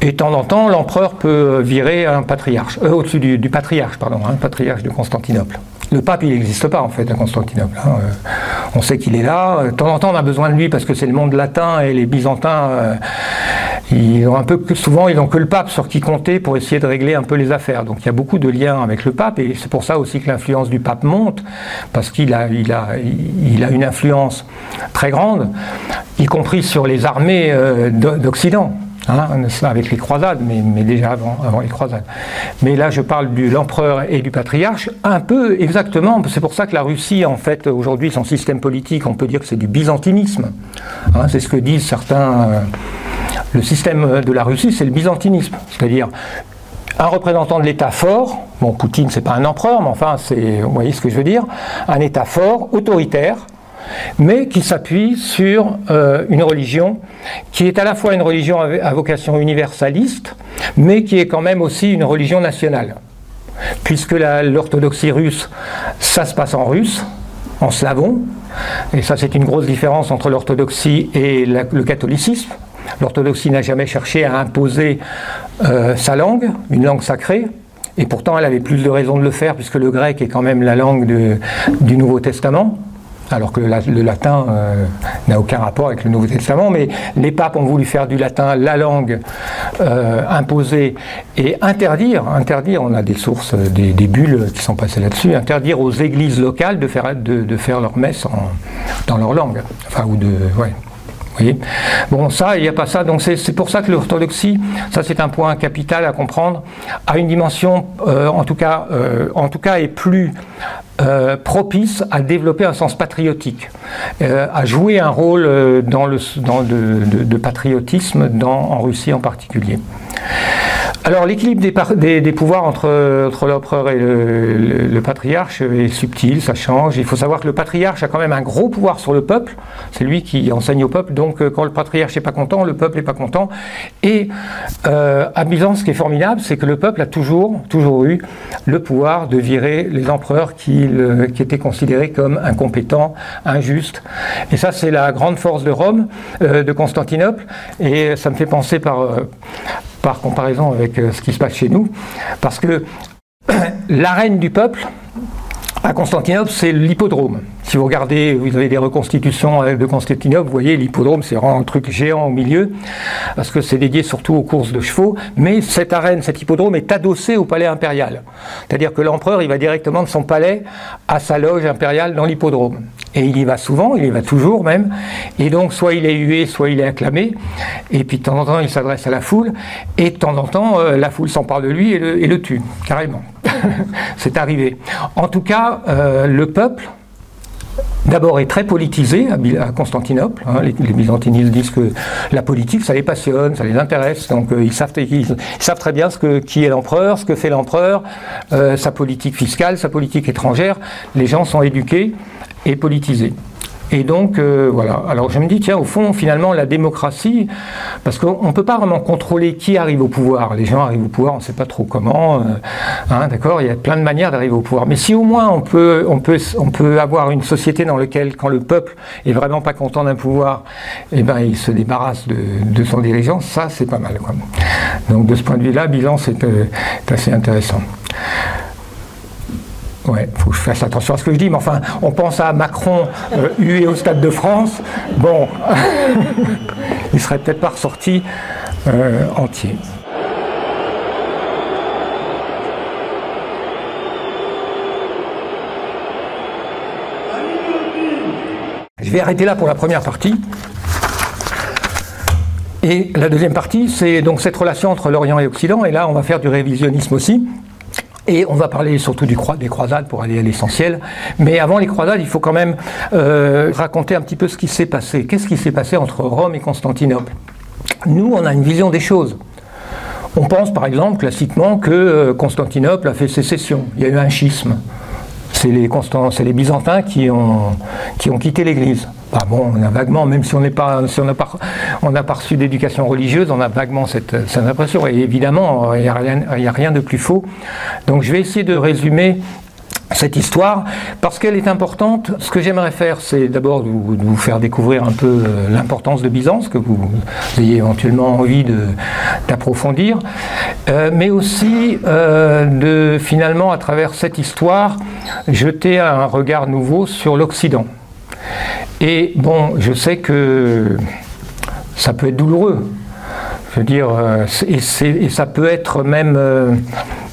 Et de temps en temps, l'empereur peut virer un patriarche, euh, au-dessus du, patriarche, pardon, un hein, patriarche de Constantinople. Le pape, il n'existe pas en fait à Constantinople. Hein, euh, on sait qu'il est là. De temps en temps, on a besoin de lui parce que c'est le monde latin et les Byzantins, euh, ils ont un peu souvent, ils n'ont que le pape sur qui compter pour essayer de régler un peu les affaires. Donc il y a beaucoup de liens avec le pape et c'est pour ça aussi que l'influence du pape monte parce qu'il a, il a, il a une influence très grande, y compris sur les armées d'Occident. Hein, avec les croisades, mais, déjà avant, les croisades. Mais là, je parle de l'empereur et du patriarche, un peu exactement. C'est pour ça que la Russie, en fait, aujourd'hui, son système politique, on peut dire que c'est du byzantinisme. Hein, c'est ce que disent certains. Le système de la Russie, c'est le byzantinisme, c'est-à-dire un représentant de l'État fort, bon, Poutine, c'est pas un empereur, mais enfin, vous voyez ce que je veux dire, un État fort, autoritaire, mais qui s'appuie sur euh, une religion qui est à la fois une religion à vocation universaliste, mais qui est quand même aussi une religion nationale. Puisque l'orthodoxie russe, ça se passe en russe, en slavon, et ça c'est une grosse différence entre l'orthodoxie et le catholicisme. L'orthodoxie n'a jamais cherché à imposer euh, sa langue, une langue sacrée, et pourtant elle avait plus de raisons de le faire, puisque le grec est quand même la langue du Nouveau Testament alors que le, latin euh, n'a aucun rapport avec le Nouveau Testament, mais les papes ont voulu faire du latin la langue euh, imposée et interdire, interdire, on a des sources, des, bulles qui sont passées là-dessus, interdire aux églises locales de faire, leur messe dans leur langue, enfin, ou de, bon, ça, il n'y a pas ça. Donc c'est pour ça que l'orthodoxie, ça c'est un point capital à comprendre, a une dimension, euh, en, tout cas, en tout cas, est plus euh, propice à développer un sens patriotique, euh, à jouer un rôle euh, dans le, dans de, patriotisme dans, en Russie en particulier. Alors l'équilibre des, des, pouvoirs entre, l'empereur et le, patriarche est subtil, ça change. Il faut savoir que le patriarche a quand même un gros pouvoir sur le peuple, c'est lui qui enseigne au peuple, donc quand le patriarche n'est pas content, le peuple n'est pas content. Et à Byzance, ce qui est formidable, c'est que le peuple a toujours, toujours eu le pouvoir de virer les empereurs qui qui était considéré comme incompétent, injuste. Et ça, c'est la grande force de Rome, euh, de Constantinople, et ça me fait penser par, euh, par comparaison avec euh, ce qui se passe chez nous, parce que la reine du peuple, à Constantinople, c'est l'hippodrome. Si vous regardez, vous avez des reconstitutions de Constantinople, vous voyez l'hippodrome, c'est vraiment un truc géant au milieu, parce que c'est dédié surtout aux courses de chevaux. Mais cette arène, cet hippodrome est adossé au palais impérial. C'est-à-dire que l'empereur, il va directement de son palais à sa loge impériale dans l'hippodrome. Et il y va souvent, il y va toujours même. Et donc, soit il est hué, soit il est acclamé. Et puis de temps en temps, il s'adresse à la foule. Et de temps en temps, euh, la foule s'empare de lui et le, tue, carrément. c'est arrivé. En tout cas, euh, le peuple, d'abord est très politisé à Constantinople. Hein. les, byzantinistes disent que la politique, ça les passionne, ça les intéresse. Donc euh, ils, savent, savent, très bien ce que, qui est l'empereur, ce que fait l'empereur, euh, sa politique fiscale, sa politique étrangère. Les gens sont éduqués et politisés. Et donc, euh, voilà. Alors je me dis, tiens, au fond, finalement, la démocratie, parce qu'on ne peut pas vraiment contrôler qui arrive au pouvoir. Les gens arrivent au pouvoir, on ne sait pas trop comment. Euh, hein, D'accord Il y a plein de manières d'arriver au pouvoir. Mais si au moins on peut, on peut, on peut avoir une société dans laquelle, quand le peuple est vraiment pas content d'un pouvoir, eh ben, il se débarrasse de, de son dirigeant, ça, c'est pas mal. Quoi. Donc de ce point de vue-là, bilan, c'est euh, assez intéressant. Ouais, faut que je fasse attention à ce que je dis, mais enfin, on pense à Macron euh, au Stade de France. Bon, il serait peut-être pas ressorti euh, entier. Je vais arrêter là pour la première partie. Et la deuxième partie, c'est donc cette relation entre l'Orient et l'Occident. Et là, on va faire du révisionnisme aussi. Et on va parler surtout des croisades pour aller à l'essentiel. Mais avant les croisades, il faut quand même euh, raconter un petit peu ce qui s'est passé. Qu'est-ce qui s'est passé entre Rome et Constantinople? Nous, on a une vision des choses. On pense par exemple classiquement que euh, Constantinople a fait sécession. Il y a eu un schisme. C'est les, les Byzantins qui ont, qui ont quitté l'Église. Bah bon, on a vaguement, même si on n'a pas, reçu d'éducation religieuse, on a vaguement cette, cette impression. Et évidemment, il n'y a, a, rien de plus faux. Donc je vais essayer de résumer cette histoire parce qu'elle est importante. Ce que j'aimerais faire, c'est d'abord vous, faire découvrir un peu euh, l'importance de Byzance, que vous ayez éventuellement envie d'approfondir, euh, mais aussi euh, de finalement, à travers cette histoire, jeter un regard nouveau sur l'Occident. Et bon, je sais que ça peut être douloureux. Je veux dire, et, ça peut être même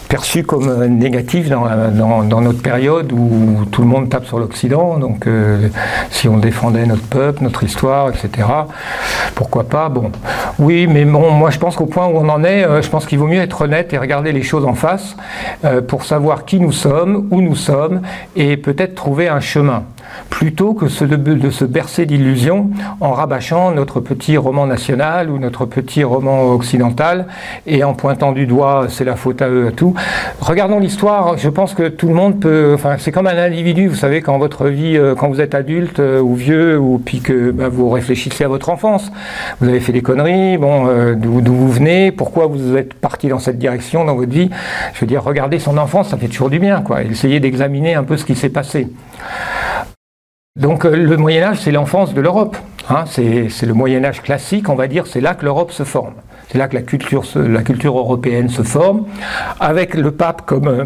perçu comme négatif dans, notre période où tout le monde tape sur l'Occident. Donc, euh, si on défendait notre peuple, notre histoire, etc., pourquoi pas? Bon, oui, mais bon, moi je pense qu'au point où on en est, je pense qu'il vaut mieux être honnête et regarder les choses en face pour savoir qui nous sommes, où nous sommes, et peut-être trouver un chemin. Plutôt que de, se bercer d'illusions en rabâchant notre petit roman national ou notre petit roman occidental et en pointant du doigt c'est la faute à eux, à tout. Regardons l'histoire, je pense que tout le monde peut, enfin c'est comme un individu, vous savez, quand votre vie, euh, quand vous êtes adulte euh, ou vieux, ou puis que bah, vous réfléchissez à votre enfance, vous avez fait des conneries, euh, d'où vous venez, pourquoi vous êtes parti dans cette direction dans votre vie, je veux dire, regardez son enfance, ça fait toujours du bien, quoi, essayez d'examiner un peu ce qui s'est passé. Donc euh, le Moyen Âge, c'est l'enfance de l'Europe. Hein. c'est le Moyen Âge classique, on va dire, c'est là que l'Europe se forme. C'est là que la culture, européenne se forme, avec le pape comme euh,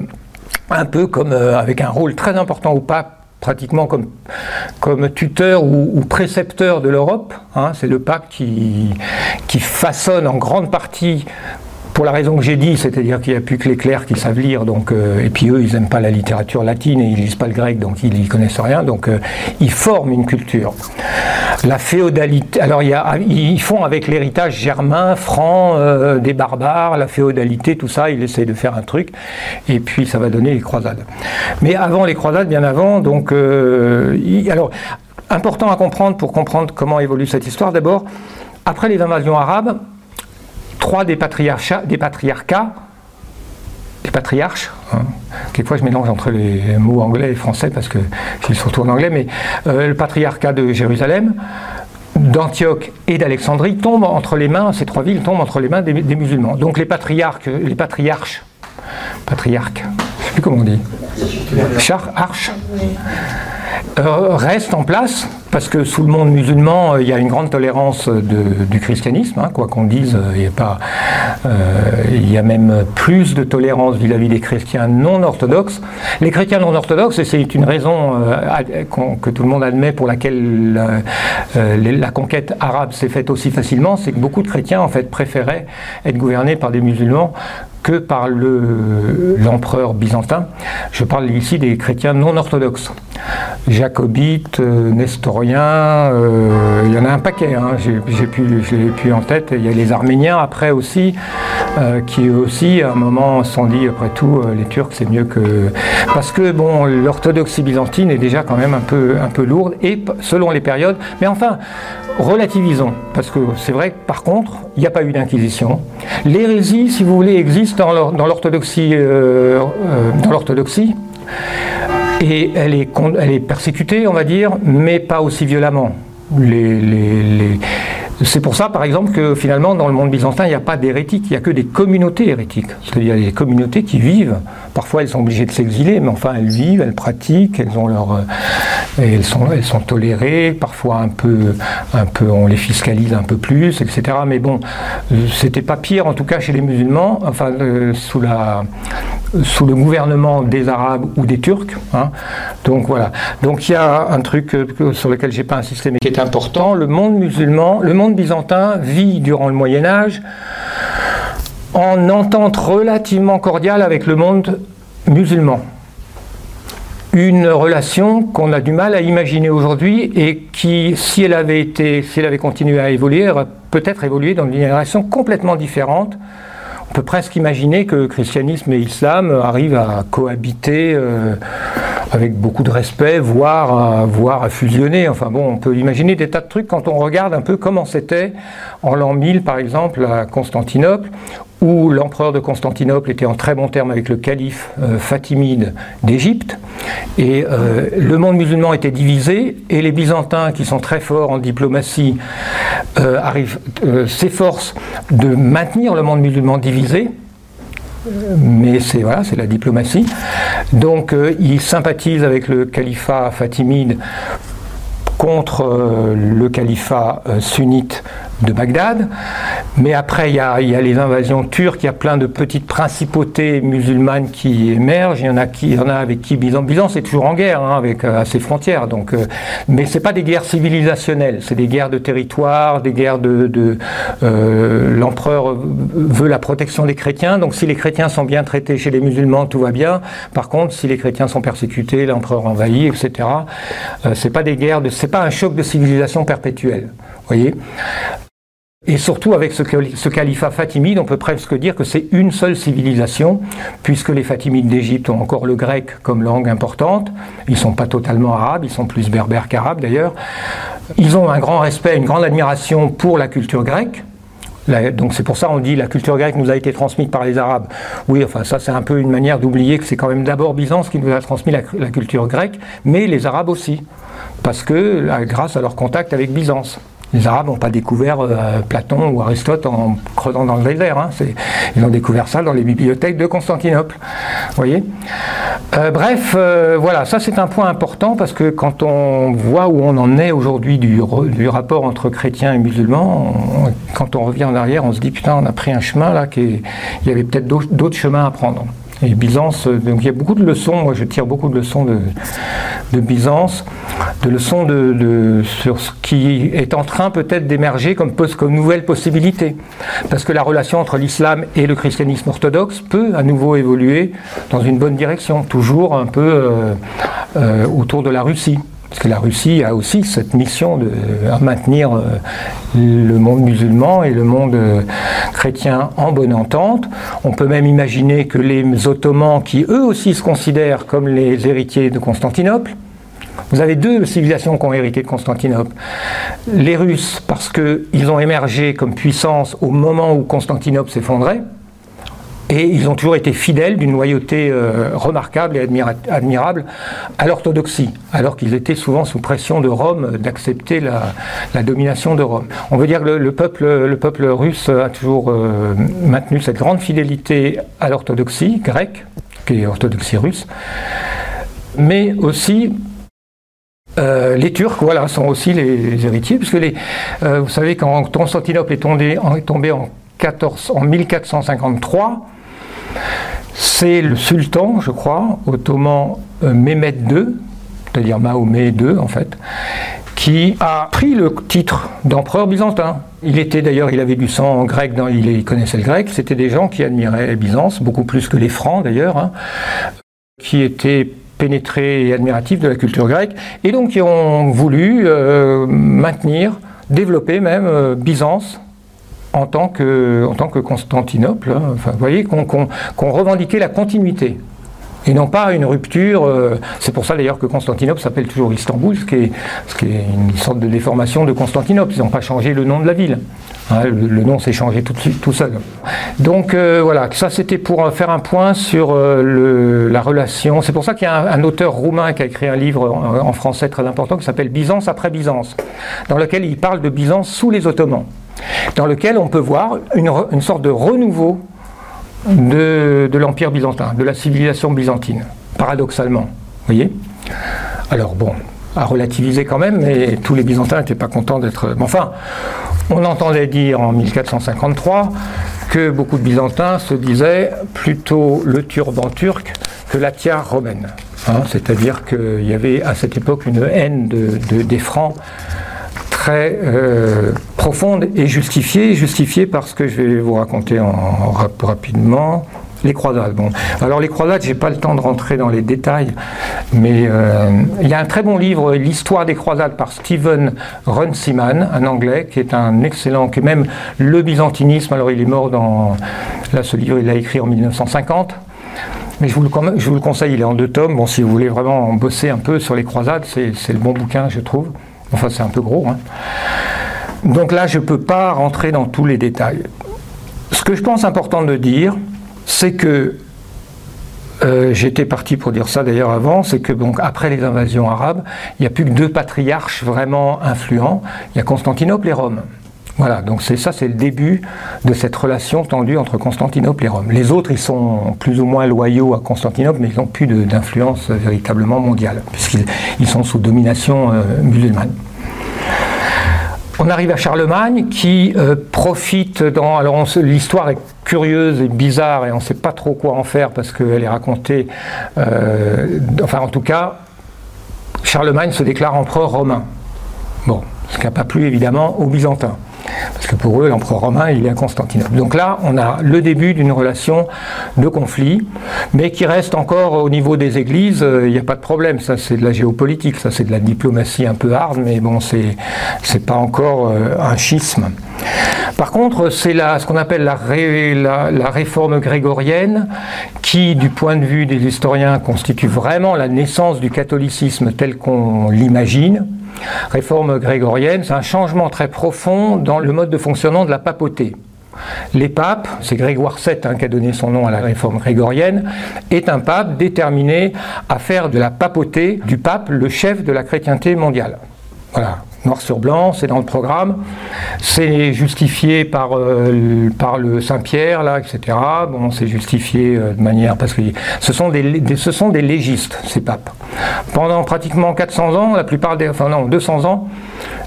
un peu comme euh, avec un rôle très important au pape pratiquement comme, tuteur ou, précepteur de l'Europe. Hein. c'est le pape qui façonne en grande partie pour la raison que j'ai dit, c'est-à-dire qu'il n'y a plus que les clercs qui savent lire, donc, euh, et puis eux, ils n'aiment pas la littérature latine et ils lisent pas le grec, donc ils n'y connaissent rien, donc euh, ils forment une culture. La féodalité, alors il ils font avec l'héritage germain, franc, euh, des barbares, la féodalité, tout ça, ils essayent de faire un truc, et puis ça va donner les croisades. Mais avant les croisades, bien avant, donc, alors, important à comprendre pour comprendre comment évolue cette histoire, d'abord, après les invasions arabes, trois des, patriarcats, des patriarcats, des patriarches, hein. quelquefois je mélange entre les mots anglais et français parce que suis surtout en anglais, mais euh, le patriarcat de Jérusalem, d'Antioche et d'Alexandrie tombe entre les mains, ces trois villes tombent entre les mains des, musulmans. Donc les patriarches, les patriarches, patriarques, je ne sais plus comment on dit, char, euh, restent en place parce que sous le monde musulman, euh, il y a une grande tolérance du christianisme, hein, quoi qu'on dise, euh, il y, a pas, il y a même plus de tolérance vis-à-vis des chrétiens non orthodoxes. Les chrétiens non orthodoxes, et c'est une raison que tout le monde admet pour laquelle la conquête arabe s'est faite aussi facilement, c'est que beaucoup de chrétiens en fait préféraient être gouvernés par des musulmans que par l'empereur byzantin. Je parle ici des chrétiens non orthodoxes. Jacobites, euh, nestoriens, euh, il y en a un paquet, hein. j'ai l'ai plus en tête. Il y a les Arméniens après aussi, euh, qui aussi à un moment se sont dit, après tout, les Turcs c'est mieux que... Parce que bon, l'orthodoxie byzantine est déjà quand même un peu, un peu lourde, et selon les périodes, mais enfin, relativisons, parce que c'est vrai que par contre, il n'y a pas eu d'inquisition. L'hérésie, si vous voulez, existe dans l'orthodoxie, euh, euh, dans l'orthodoxie, et elle est, elle est persécutée, on va dire, mais pas aussi violemment. les, c'est pour ça, par exemple, que finalement, dans le monde byzantin, il n'y a pas d'hérétiques, il n'y a que des communautés hérétiques. C'est-à-dire des communautés qui vivent. Parfois, elles sont obligées de s'exiler, mais enfin, elles vivent, elles pratiquent, elles ont leur, euh, elles sont, elles sont tolérées. Parfois, un peu, un peu, on les fiscalise un peu plus, etc. Mais bon, euh, c'était pas pire, en tout cas, chez les musulmans. Enfin, euh, sous la, sous le gouvernement des Arabes ou des Turcs. Hein. Donc voilà. Donc il y a un truc sur lequel j'ai pas insisté, mais qui est important. Le monde musulman, le monde byzantin vit durant le Moyen Âge en entente relativement cordiale avec le monde musulman. Une relation qu'on a du mal à imaginer aujourd'hui et qui, si elle avait été, si elle avait continué à évoluer, aurait peut-être évolué dans une direction complètement différente. On peut presque imaginer que christianisme et islam arrivent à cohabiter euh, avec beaucoup de respect, voire à, voire à fusionner. Enfin bon, on peut imaginer des tas de trucs quand on regarde un peu comment c'était en l'an 1000 par exemple à Constantinople, où l'empereur de Constantinople était en très bon terme avec le calife euh, fatimide d'Égypte, et euh, le monde musulman était divisé, et les Byzantins, qui sont très forts en diplomatie, euh, s'efforcent de maintenir le monde musulman divisé, mais c'est voilà, c'est la diplomatie. Donc euh, il sympathise avec le califat fatimide contre le califat sunnite de Bagdad. Mais après, il y, a, les invasions turques, il y a plein de petites principautés musulmanes qui émergent. Il y en a, qui, y en a avec qui Byzance, Byzance est toujours en guerre hein, avec, à ses frontières. Donc, mais ce pas des guerres civilisationnelles, c'est des guerres de territoire, des guerres de. de L'empereur veut la protection des chrétiens, donc si les chrétiens sont bien traités chez les musulmans, tout va bien. Par contre, si les chrétiens sont persécutés, l'empereur envahit, etc., c'est pas des guerres de pas un choc de civilisation perpétuel. Voyez? Et surtout avec ce, califat fatimide, on peut presque dire que c'est une seule civilisation, puisque les Fatimides d'Égypte ont encore le grec comme langue importante. Ils ne sont pas totalement arabes, ils sont plus berbères qu'arabes d'ailleurs. Ils ont un grand respect, une grande admiration pour la culture grecque. Donc c'est pour ça qu'on dit la culture grecque nous a été transmise par les Arabes. Oui, enfin ça c'est un peu une manière d'oublier que c'est quand même d'abord Byzance qui nous a transmis la culture grecque, mais les Arabes aussi, parce que grâce à leur contact avec Byzance. Les Arabes n'ont pas découvert euh, Platon ou Aristote en creusant dans le désert. Hein. Ils ont découvert ça dans les bibliothèques de Constantinople. voyez? Euh, Bref, euh, voilà, ça c'est un point important parce que quand on voit où on en est aujourd'hui du, rapport entre chrétiens et musulmans, quand on revient en arrière, on se dit putain, on a pris un chemin là, qui il y avait peut-être d'autres chemins à prendre. Et Byzance, donc il y a beaucoup de leçons, moi je tire beaucoup de leçons de, Byzance, de leçons de, sur ce qui est en train peut-être d'émerger comme, comme nouvelle possibilité. Parce que la relation entre l'islam et le christianisme orthodoxe peut à nouveau évoluer dans une bonne direction, toujours un peu euh, euh, autour de la Russie. Parce que la Russie a aussi cette mission de maintenir euh, le monde musulman et le monde euh, chrétien en bonne entente. On peut même imaginer que les Ottomans, qui eux aussi se considèrent comme les héritiers de Constantinople, vous avez deux civilisations qui ont hérité de Constantinople. Les Russes, parce qu'ils ont émergé comme puissance au moment où Constantinople s'effondrait, et ils ont toujours été fidèles d'une loyauté euh, remarquable et admirable à l'orthodoxie, alors qu'ils étaient souvent sous pression de Rome d'accepter la, domination de Rome. On veut dire que le, peuple, le peuple russe a toujours euh, maintenu cette grande fidélité à l'orthodoxie grecque, qui est l'orthodoxie russe, mais aussi euh, les Turcs, voilà, sont aussi les, héritiers, puisque les, vous savez, quand Constantinople est tombé, en, 14, en 1453, c'est le sultan, je crois, ottoman euh, Mehmet II, c'est-à-dire Mahomet II en fait, qui a pris le titre d'empereur byzantin. Il était d'ailleurs, il avait du sang grec, il, connaissait le grec, c'était des gens qui admiraient Byzance, beaucoup plus que les Francs d'ailleurs, hein, qui étaient pénétrés et admiratifs de la culture grecque, et donc qui ont voulu euh, maintenir, développer même euh, Byzance en tant que, Constantinople. Hein. Vous voyez qu'on revendiquait la continuité et non pas une rupture. Euh, c'est pour ça d'ailleurs que Constantinople s'appelle toujours Istanbul, ce qui, est, une sorte de déformation de Constantinople. Ils n'ont pas changé le nom de la ville. Hein, le, nom s'est changé tout, seul. Donc euh, voilà, ça c'était pour faire un point sur euh, la relation. C'est pour ça qu'il y a un, auteur roumain qui a écrit un livre en, en français très important qui s'appelle Byzance après Byzance, dans lequel il parle de Byzance sous les Ottomans dans lequel on peut voir une, sorte de renouveau de, l'Empire byzantin, de la civilisation byzantine, paradoxalement. Voyez? Alors bon, à relativiser quand même, mais tous les Byzantins n'étaient pas contents d'être... enfin, on entendait dire en 1453 que beaucoup de Byzantins se disaient plutôt le turban turc que la tiare romaine. Hein. C'est-à-dire qu'il y avait à cette époque une haine des Francs très euh, profonde et justifiée, justifiée par ce que je vais vous raconter en, rapidement. Les croisades. Bon, alors les croisades, j'ai pas le temps de rentrer dans les détails, mais euh, il y a un très bon livre, l'histoire des croisades par Stephen Runciman, un Anglais, qui est un excellent, qui est même le byzantinisme. Alors il est mort dans, là ce livre il l'a écrit en 1950. Mais je vous, le, je vous le conseille, il est en deux tomes. Bon, si vous voulez vraiment bosser un peu sur les croisades, c'est le bon bouquin, je trouve. Enfin, c'est un peu gros. Hein. Donc là, je ne peux pas rentrer dans tous les détails. Ce que je pense important de dire, c'est que euh, j'étais parti pour dire ça d'ailleurs avant, c'est que donc après les invasions arabes, il n'y a plus que deux patriarches vraiment influents. Il y a Constantinople et Rome. Voilà, donc c'est ça, c'est le début de cette relation tendue entre Constantinople et Rome. Les autres, ils sont plus ou moins loyaux à Constantinople, mais ils n'ont plus d'influence véritablement mondiale, puisqu'ils sont sous domination euh, musulmane. On arrive à Charlemagne qui euh, profite dans. Alors l'histoire est curieuse et bizarre et on ne sait pas trop quoi en faire parce qu'elle est racontée. Euh, enfin, en tout cas, Charlemagne se déclare empereur romain. Bon, ce qui n'a pas plu évidemment aux Byzantins. Parce que pour eux, l'empereur romain, il est à Constantinople. Donc là, on a le début d'une relation de conflit, mais qui reste encore au niveau des églises, euh, il n'y a pas de problème. Ça, c'est de la géopolitique, ça, c'est de la diplomatie un peu hard, mais bon, c'est, c'est pas encore euh, un schisme. Par contre, c'est ce qu'on appelle la, la, réforme grégorienne qui, du point de vue des historiens, constitue vraiment la naissance du catholicisme tel qu'on l'imagine. Réforme grégorienne, c'est un changement très profond dans le mode de fonctionnement de la papauté. Les papes, c'est Grégoire VII hein, qui a donné son nom à la réforme grégorienne, est un pape déterminé à faire de la papauté du pape le chef de la chrétienté mondiale. Voilà, noir sur blanc, c'est dans le programme. C'est justifié par, euh, le Saint-Pierre, là, etc. Bon, c'est justifié euh, de manière. Parce que ce sont des, ce sont des légistes, ces papes. Pendant pratiquement 400 ans, la plupart des. Enfin, non, 200 ans,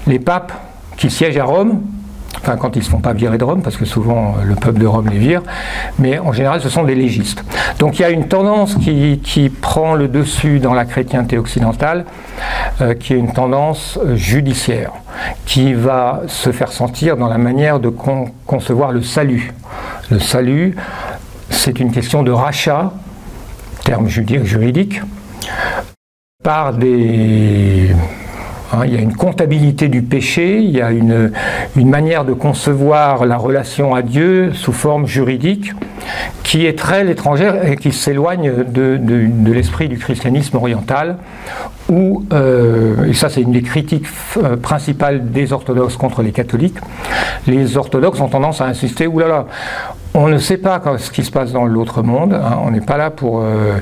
les papes qui siègent à Rome, enfin quand ils ne se font pas virer de Rome, parce que souvent le peuple de Rome les vire, mais en général ce sont des légistes. Donc il y a une tendance qui, qui prend le dessus dans la chrétienté occidentale, euh, qui est une tendance euh, judiciaire, qui va se faire sentir dans la manière de concevoir le salut. Le salut, c'est une question de rachat, terme juridique, par des Hein, il y a une comptabilité du péché, il y a une, manière de concevoir la relation à Dieu sous forme juridique qui est très étrangère et qui s'éloigne de, l'esprit du christianisme oriental, où, euh, et ça c'est une des critiques euh, principales des orthodoxes contre les catholiques, les orthodoxes ont tendance à insister, oulala, on ne sait pas ce qui se passe dans l'autre monde. Hein. On n'est pas là pour. Euh,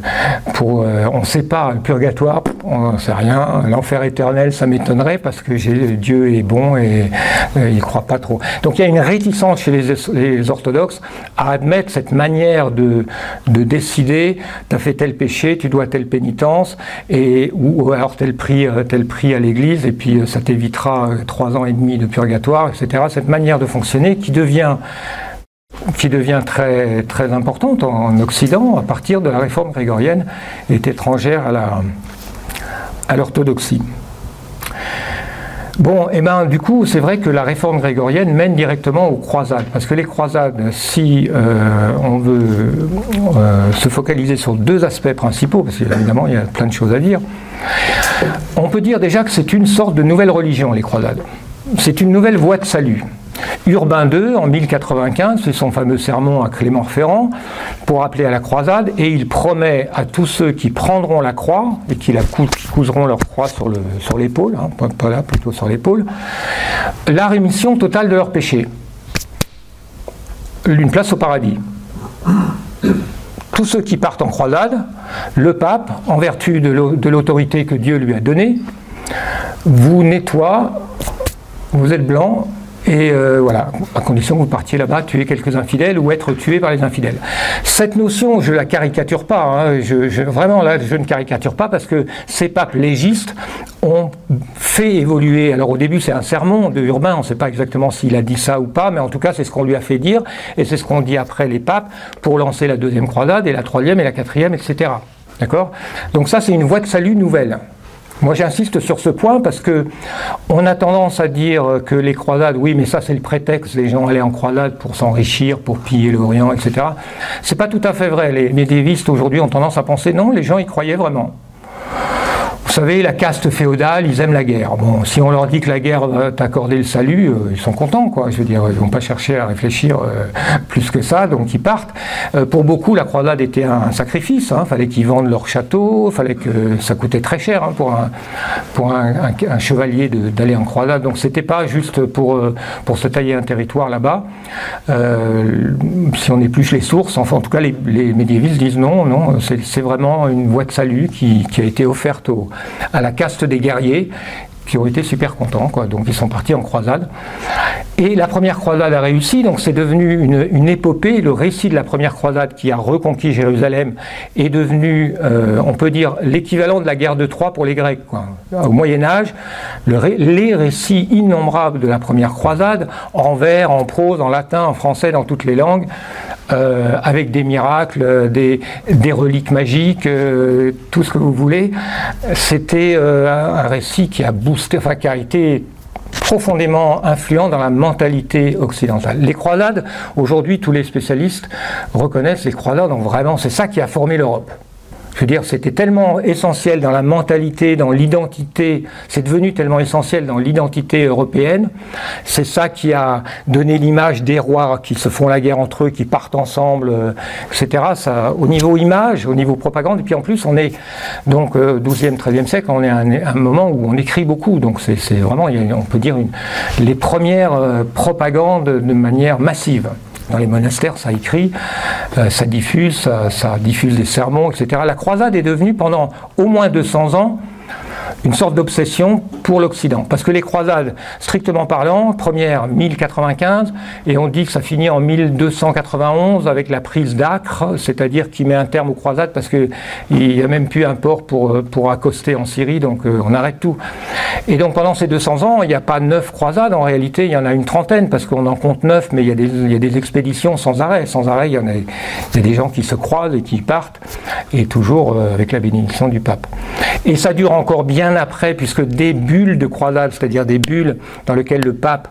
euh, on ne sait pas. Le purgatoire, on n'en sait rien. L'enfer éternel, ça m'étonnerait parce que Dieu est bon et euh, il ne croit pas trop. Donc il y a une réticence chez les, orthodoxes à admettre cette manière de, de décider tu as fait tel péché, tu dois telle pénitence, et, ou, alors tel prix, tel prix à l'église, et puis ça t'évitera trois ans et demi de purgatoire, etc. Cette manière de fonctionner qui devient qui devient très, très importante en Occident à partir de la réforme grégorienne, est étrangère à, la, à l'orthodoxie. Bon, et eh ben du coup, c'est vrai que la réforme grégorienne mène directement aux croisades, parce que les croisades, si euh, on veut euh, se focaliser sur deux aspects principaux, parce qu'évidemment il y a plein de choses à dire, on peut dire déjà que c'est une sorte de nouvelle religion, les croisades. C'est une nouvelle voie de salut. Urbain II, en 1095, fait son fameux sermon à Clément Ferrand pour appeler à la croisade et il promet à tous ceux qui prendront la croix et qui, couseront leur croix sur l'épaule, hein, pas là, plutôt sur l'épaule, la rémission totale de leurs péchés. Une place au paradis. Tous ceux qui partent en croisade, le pape, en vertu de l'autorité que Dieu lui a donnée, vous nettoie, vous êtes blanc, et euh, voilà, à condition que vous partiez là-bas tuer quelques infidèles ou être tué par les infidèles. Cette notion, je la caricature pas, hein, je, vraiment là, je ne caricature pas parce que ces papes légistes ont fait évoluer. Alors au début, c'est un sermon de Urbain, on ne sait pas exactement s'il a dit ça ou pas, mais en tout cas, c'est ce qu'on lui a fait dire et c'est ce qu'on dit après les papes pour lancer la deuxième croisade et la troisième et la quatrième, etc. D'accord? Donc ça, c'est une voie de salut nouvelle. Moi, j'insiste sur ce point parce que on a tendance à dire que les croisades, oui, mais ça c'est le prétexte, les gens allaient en croisade pour s'enrichir, pour piller l'Orient, etc. C'est pas tout à fait vrai. Les médiévistes aujourd'hui ont tendance à penser non, les gens y croyaient vraiment. Vous savez, la caste féodale, ils aiment la guerre. Bon, si on leur dit que la guerre va t'accorder le salut, euh, ils sont contents, quoi. Je veux dire, ils vont pas chercher à réfléchir euh, plus que ça, donc ils partent. Euh, pour beaucoup, la croisade était un, sacrifice. Hein. Fallait qu'ils vendent leur château, fallait que ça coûtait très cher hein, pour un pour un, chevalier d'aller en croisade. Donc c'était pas juste pour pour se tailler un territoire là-bas. si on épluche les sources, enfin en tout cas les, les médiévistes disent non, non, c'est vraiment une voie de salut qui, qui a été offerte aux à la caste des guerriers qui ont été super contents, quoi. donc ils sont partis en croisade. Et la première croisade a réussi, donc c'est devenu une, épopée. Le récit de la première croisade qui a reconquis Jérusalem est devenu, euh, on peut dire, l'équivalent de la guerre de Troie pour les Grecs. Au Moyen Âge, les récits innombrables de la première croisade, en vers, en prose, en latin, en français, dans toutes les langues, euh, avec des miracles, des, reliques magiques, euh, tout ce que vous voulez, c'était un récit qui a boosté, enfin qui a été profondément influent dans la mentalité occidentale. Les croisades, aujourd'hui, tous les spécialistes reconnaissent les croisades, donc vraiment, c'est ça qui a formé l'Europe. Je veux dire, c'était tellement essentiel dans la mentalité, dans l'identité, c'est devenu tellement essentiel dans l'identité européenne. C'est ça qui a donné l'image des rois qui se font la guerre entre eux, qui partent ensemble, euh, etc. Ça, au niveau image, au niveau propagande, et puis en plus, on est donc 12e, euh, 13e siècle, on est à un, moment où on écrit beaucoup. Donc c'est vraiment, on peut dire, les premières euh, propagandes de manière massive. Dans les monastères, ça écrit, euh, ça diffuse, ça, diffuse des sermons, etc. La croisade est devenue pendant au moins 200 ans une sorte d'obsession pour l'Occident. Parce que les croisades, strictement parlant, première 1095, et on dit que ça finit en 1291 avec la prise d'Acre, c'est-à-dire qui met un terme aux croisades parce qu'il n'y a même plus un port pour, pour accoster en Syrie, donc euh, on arrête tout. Et donc pendant ces 200 ans, il n'y a pas neuf croisades, en réalité il y en a une trentaine, parce qu'on en compte neuf, mais il y, a des, il y, a des, expéditions sans arrêt. Sans arrêt, il y, en a, il y a des gens qui se croisent et qui partent, et toujours euh, avec la bénédiction du pape. Et ça dure encore bien après, puisque des bulles de croisade, c'est-à-dire des bulles dans lesquelles le pape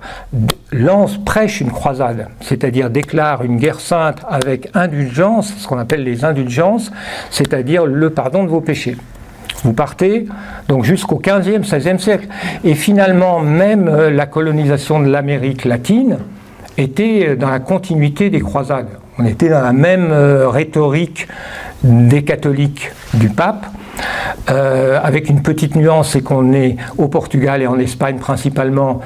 lance, prêche une croisade, c'est-à-dire déclare une guerre sainte avec indulgence, ce qu'on appelle les indulgences, c'est-à-dire le pardon de vos péchés. Vous partez donc jusqu'au 15e, 16e siècle. Et finalement, même euh, la colonisation de l'Amérique latine était euh, dans la continuité des croisades. On était dans la même euh, rhétorique des catholiques du pape. Euh, avec une petite nuance, c'est qu'on est au Portugal et en Espagne principalement,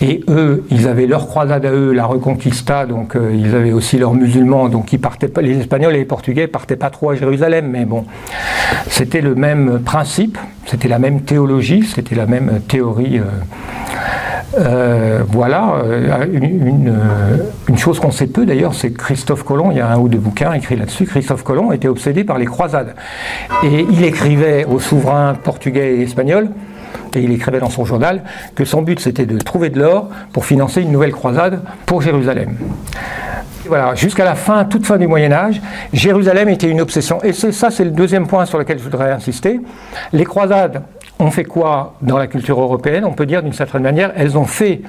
et eux, ils avaient leur croisade à eux, la Reconquista, donc euh, ils avaient aussi leurs musulmans, donc ils partaient les Espagnols et les Portugais partaient pas trop à Jérusalem, mais bon, c'était le même principe, c'était la même théologie, c'était la même théorie. Euh, euh, voilà, euh, une, euh, une, chose qu'on sait peu d'ailleurs, c'est que Christophe Colomb, il y a un ou deux bouquins écrits là-dessus, Christophe Colomb était obsédé par les croisades. Et il écrivait aux souverains portugais et espagnols, et il écrivait dans son journal, que son but c'était de trouver de l'or pour financer une nouvelle croisade pour Jérusalem. Voilà, jusqu'à la fin, toute fin du Moyen Âge, Jérusalem était une obsession. Et ça, c'est le deuxième point sur lequel je voudrais insister. Les croisades ont fait quoi dans la culture européenne? On peut dire d'une certaine manière, elles ont fait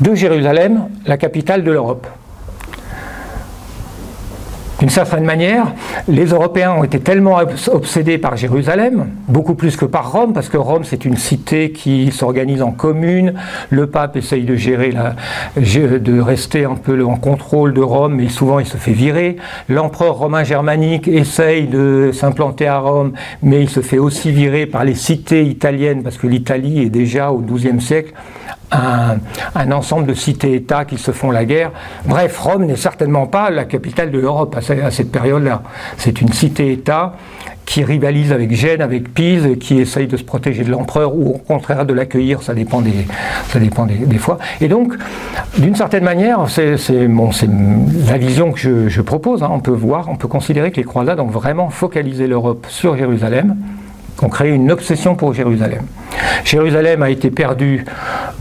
de Jérusalem la capitale de l'Europe. D'une certaine manière, les Européens ont été tellement obsédés par Jérusalem, beaucoup plus que par Rome, parce que Rome c'est une cité qui s'organise en communes. Le pape essaye de gérer, de rester un peu en contrôle de Rome, mais souvent il se fait virer. L'empereur romain germanique essaye de s'implanter à Rome, mais il se fait aussi virer par les cités italiennes, parce que l'Italie est déjà au XIIe siècle un, ensemble de cités-États qui se font la guerre. Bref, Rome n'est certainement pas la capitale de l'Europe à cette période-là. C'est une cité-État qui rivalise avec Gênes, avec Pise, qui essaye de se protéger de l'empereur ou au contraire de l'accueillir, ça dépend des, ça dépend des, fois. Et donc, d'une certaine manière, c'est bon, la vision que je, propose. Hein. On peut voir, on peut considérer que les croisades ont vraiment focalisé l'Europe sur Jérusalem ont créé une obsession pour Jérusalem. Jérusalem a été perdue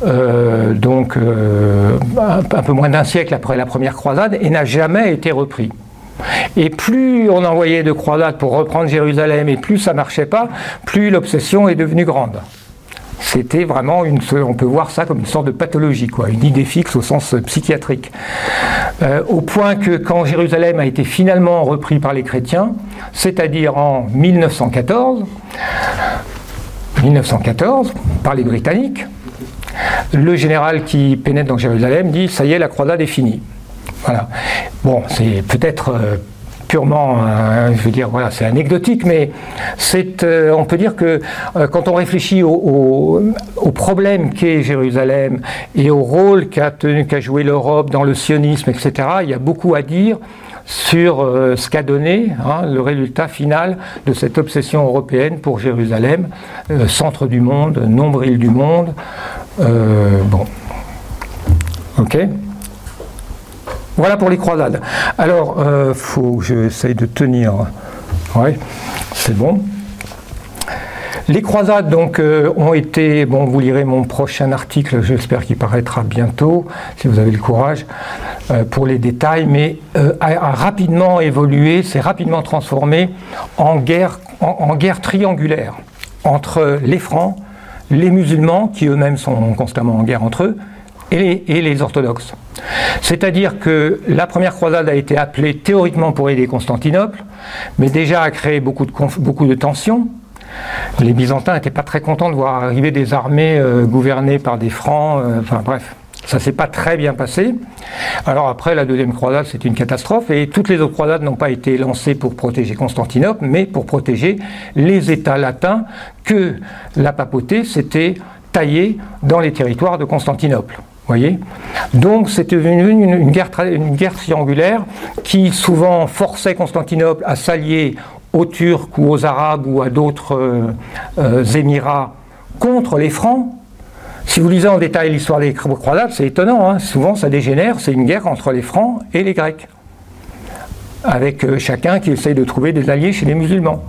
euh, donc euh, un peu moins d'un siècle après la première croisade et n'a jamais été repris. Et plus on envoyait de croisades pour reprendre Jérusalem et plus ça marchait pas, plus l'obsession est devenue grande. C'était vraiment une, on peut voir ça comme une sorte de pathologie, quoi, une idée fixe au sens psychiatrique. Euh, au point que quand Jérusalem a été finalement repris par les chrétiens, c'est-à-dire en 1914, 1914 par les Britanniques, le général qui pénètre dans Jérusalem dit ça y est, la croisade est finie. Bon, c'est peut-être euh, purement, euh, je veux dire, voilà, c'est anecdotique, mais euh, on peut dire que quand on réfléchit au, problème qu'est Jérusalem et au rôle qu'a, qu'a joué l'Europe dans le sionisme, etc., il y a beaucoup à dire sur ce qu'a donné hein, le résultat final de cette obsession européenne pour Jérusalem, centre du monde, nombril du monde. Bon. Ok voilà pour les croisades. Alors, euh, faut que j'essaye de tenir. Oui, c'est bon. Les croisades donc euh, ont été, bon, vous lirez mon prochain article, j'espère qu'il paraîtra bientôt, si vous avez le courage, euh, pour les détails, mais a, rapidement évolué, s'est rapidement transformé en guerre, en guerre triangulaire entre les Francs, les musulmans, qui eux-mêmes sont constamment en guerre entre eux, et les, orthodoxes. C'est-à-dire que la première croisade a été appelée théoriquement pour aider Constantinople, mais déjà a créé beaucoup de, tensions. Les Byzantins n'étaient pas très contents de voir arriver des armées euh, gouvernées par des Francs, euh, enfin bref. Ça s'est pas très bien passé. Alors après, la deuxième croisade, c'est une catastrophe. Et toutes les autres croisades n'ont pas été lancées pour protéger Constantinople, mais pour protéger les États latins que la papauté s'était taillée dans les territoires de Constantinople. Voyez? Donc c'était devenu une, guerre, une guerre triangulaire qui souvent forçait Constantinople à s'allier aux Turcs ou aux Arabes ou à d'autres euh, euh, Émirats contre les Francs si vous lisez en détail l'histoire des croisades, c'est étonnant, hein. souvent ça dégénère, c'est une guerre entre les Francs et les Grecs, avec euh, chacun qui essaye de trouver des alliés chez les musulmans.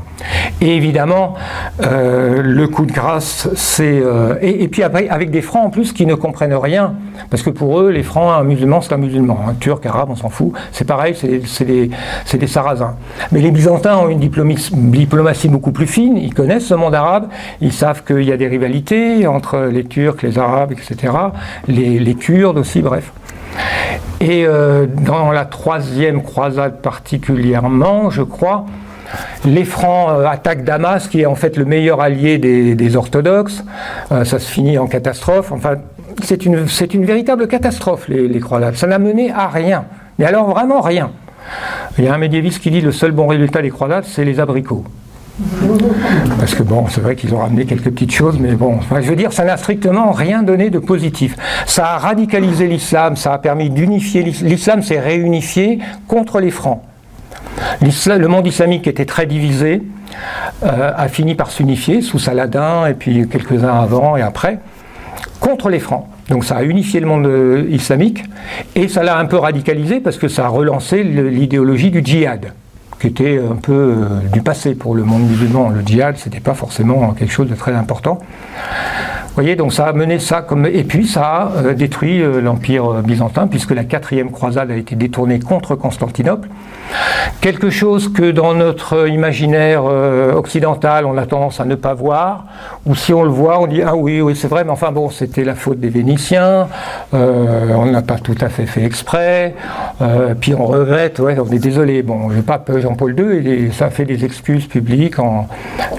Et évidemment, euh, le coup de grâce, c'est. Euh, et, puis après, avec des francs en plus qui ne comprennent rien. Parce que pour eux, les francs, un musulman, c'est un musulman. Un turc, arabe, on s'en fout. C'est pareil, c'est des, des, sarrasins. Mais les byzantins ont une diplomatie beaucoup plus fine. Ils connaissent ce monde arabe. Ils savent qu'il y a des rivalités entre les turcs, les arabes, etc. Les, les kurdes aussi, bref. Et euh, dans la troisième croisade particulièrement, je crois, les Francs euh, attaquent Damas, qui est en fait le meilleur allié des, orthodoxes. Euh, ça se finit en catastrophe. Enfin, c'est une, véritable catastrophe, les, les croisades. Ça n'a mené à rien. Mais alors vraiment rien. Il y a un médiéviste qui dit le seul bon résultat des croisades, c'est les abricots. Parce que bon, c'est vrai qu'ils ont ramené quelques petites choses, mais bon, je veux dire, ça n'a strictement rien donné de positif. Ça a radicalisé l'islam, ça a permis d'unifier l'islam, s'est réunifié contre les francs le monde islamique était très divisé, euh, a fini par s'unifier sous Saladin et puis quelques-uns avant et après, contre les Francs. Donc ça a unifié le monde euh, islamique et ça l'a un peu radicalisé parce que ça a relancé l'idéologie du djihad qui était un peu euh, du passé pour le monde musulman. Le djihad, c'était pas forcément quelque chose de très important. Voyez, donc ça a mené ça comme. Et puis ça a détruit l'Empire byzantin, puisque la quatrième croisade a été détournée contre Constantinople. Quelque chose que dans notre imaginaire euh, occidental, on a tendance à ne pas voir, ou si on le voit, on dit ah oui, oui, c'est vrai, mais enfin bon, c'était la faute des Vénitiens, euh, on n'a pas tout à fait fait exprès, euh, puis on regrette, ouais, on est désolé. Bon, le pape Jean-Paul II, ça fait des excuses publiques en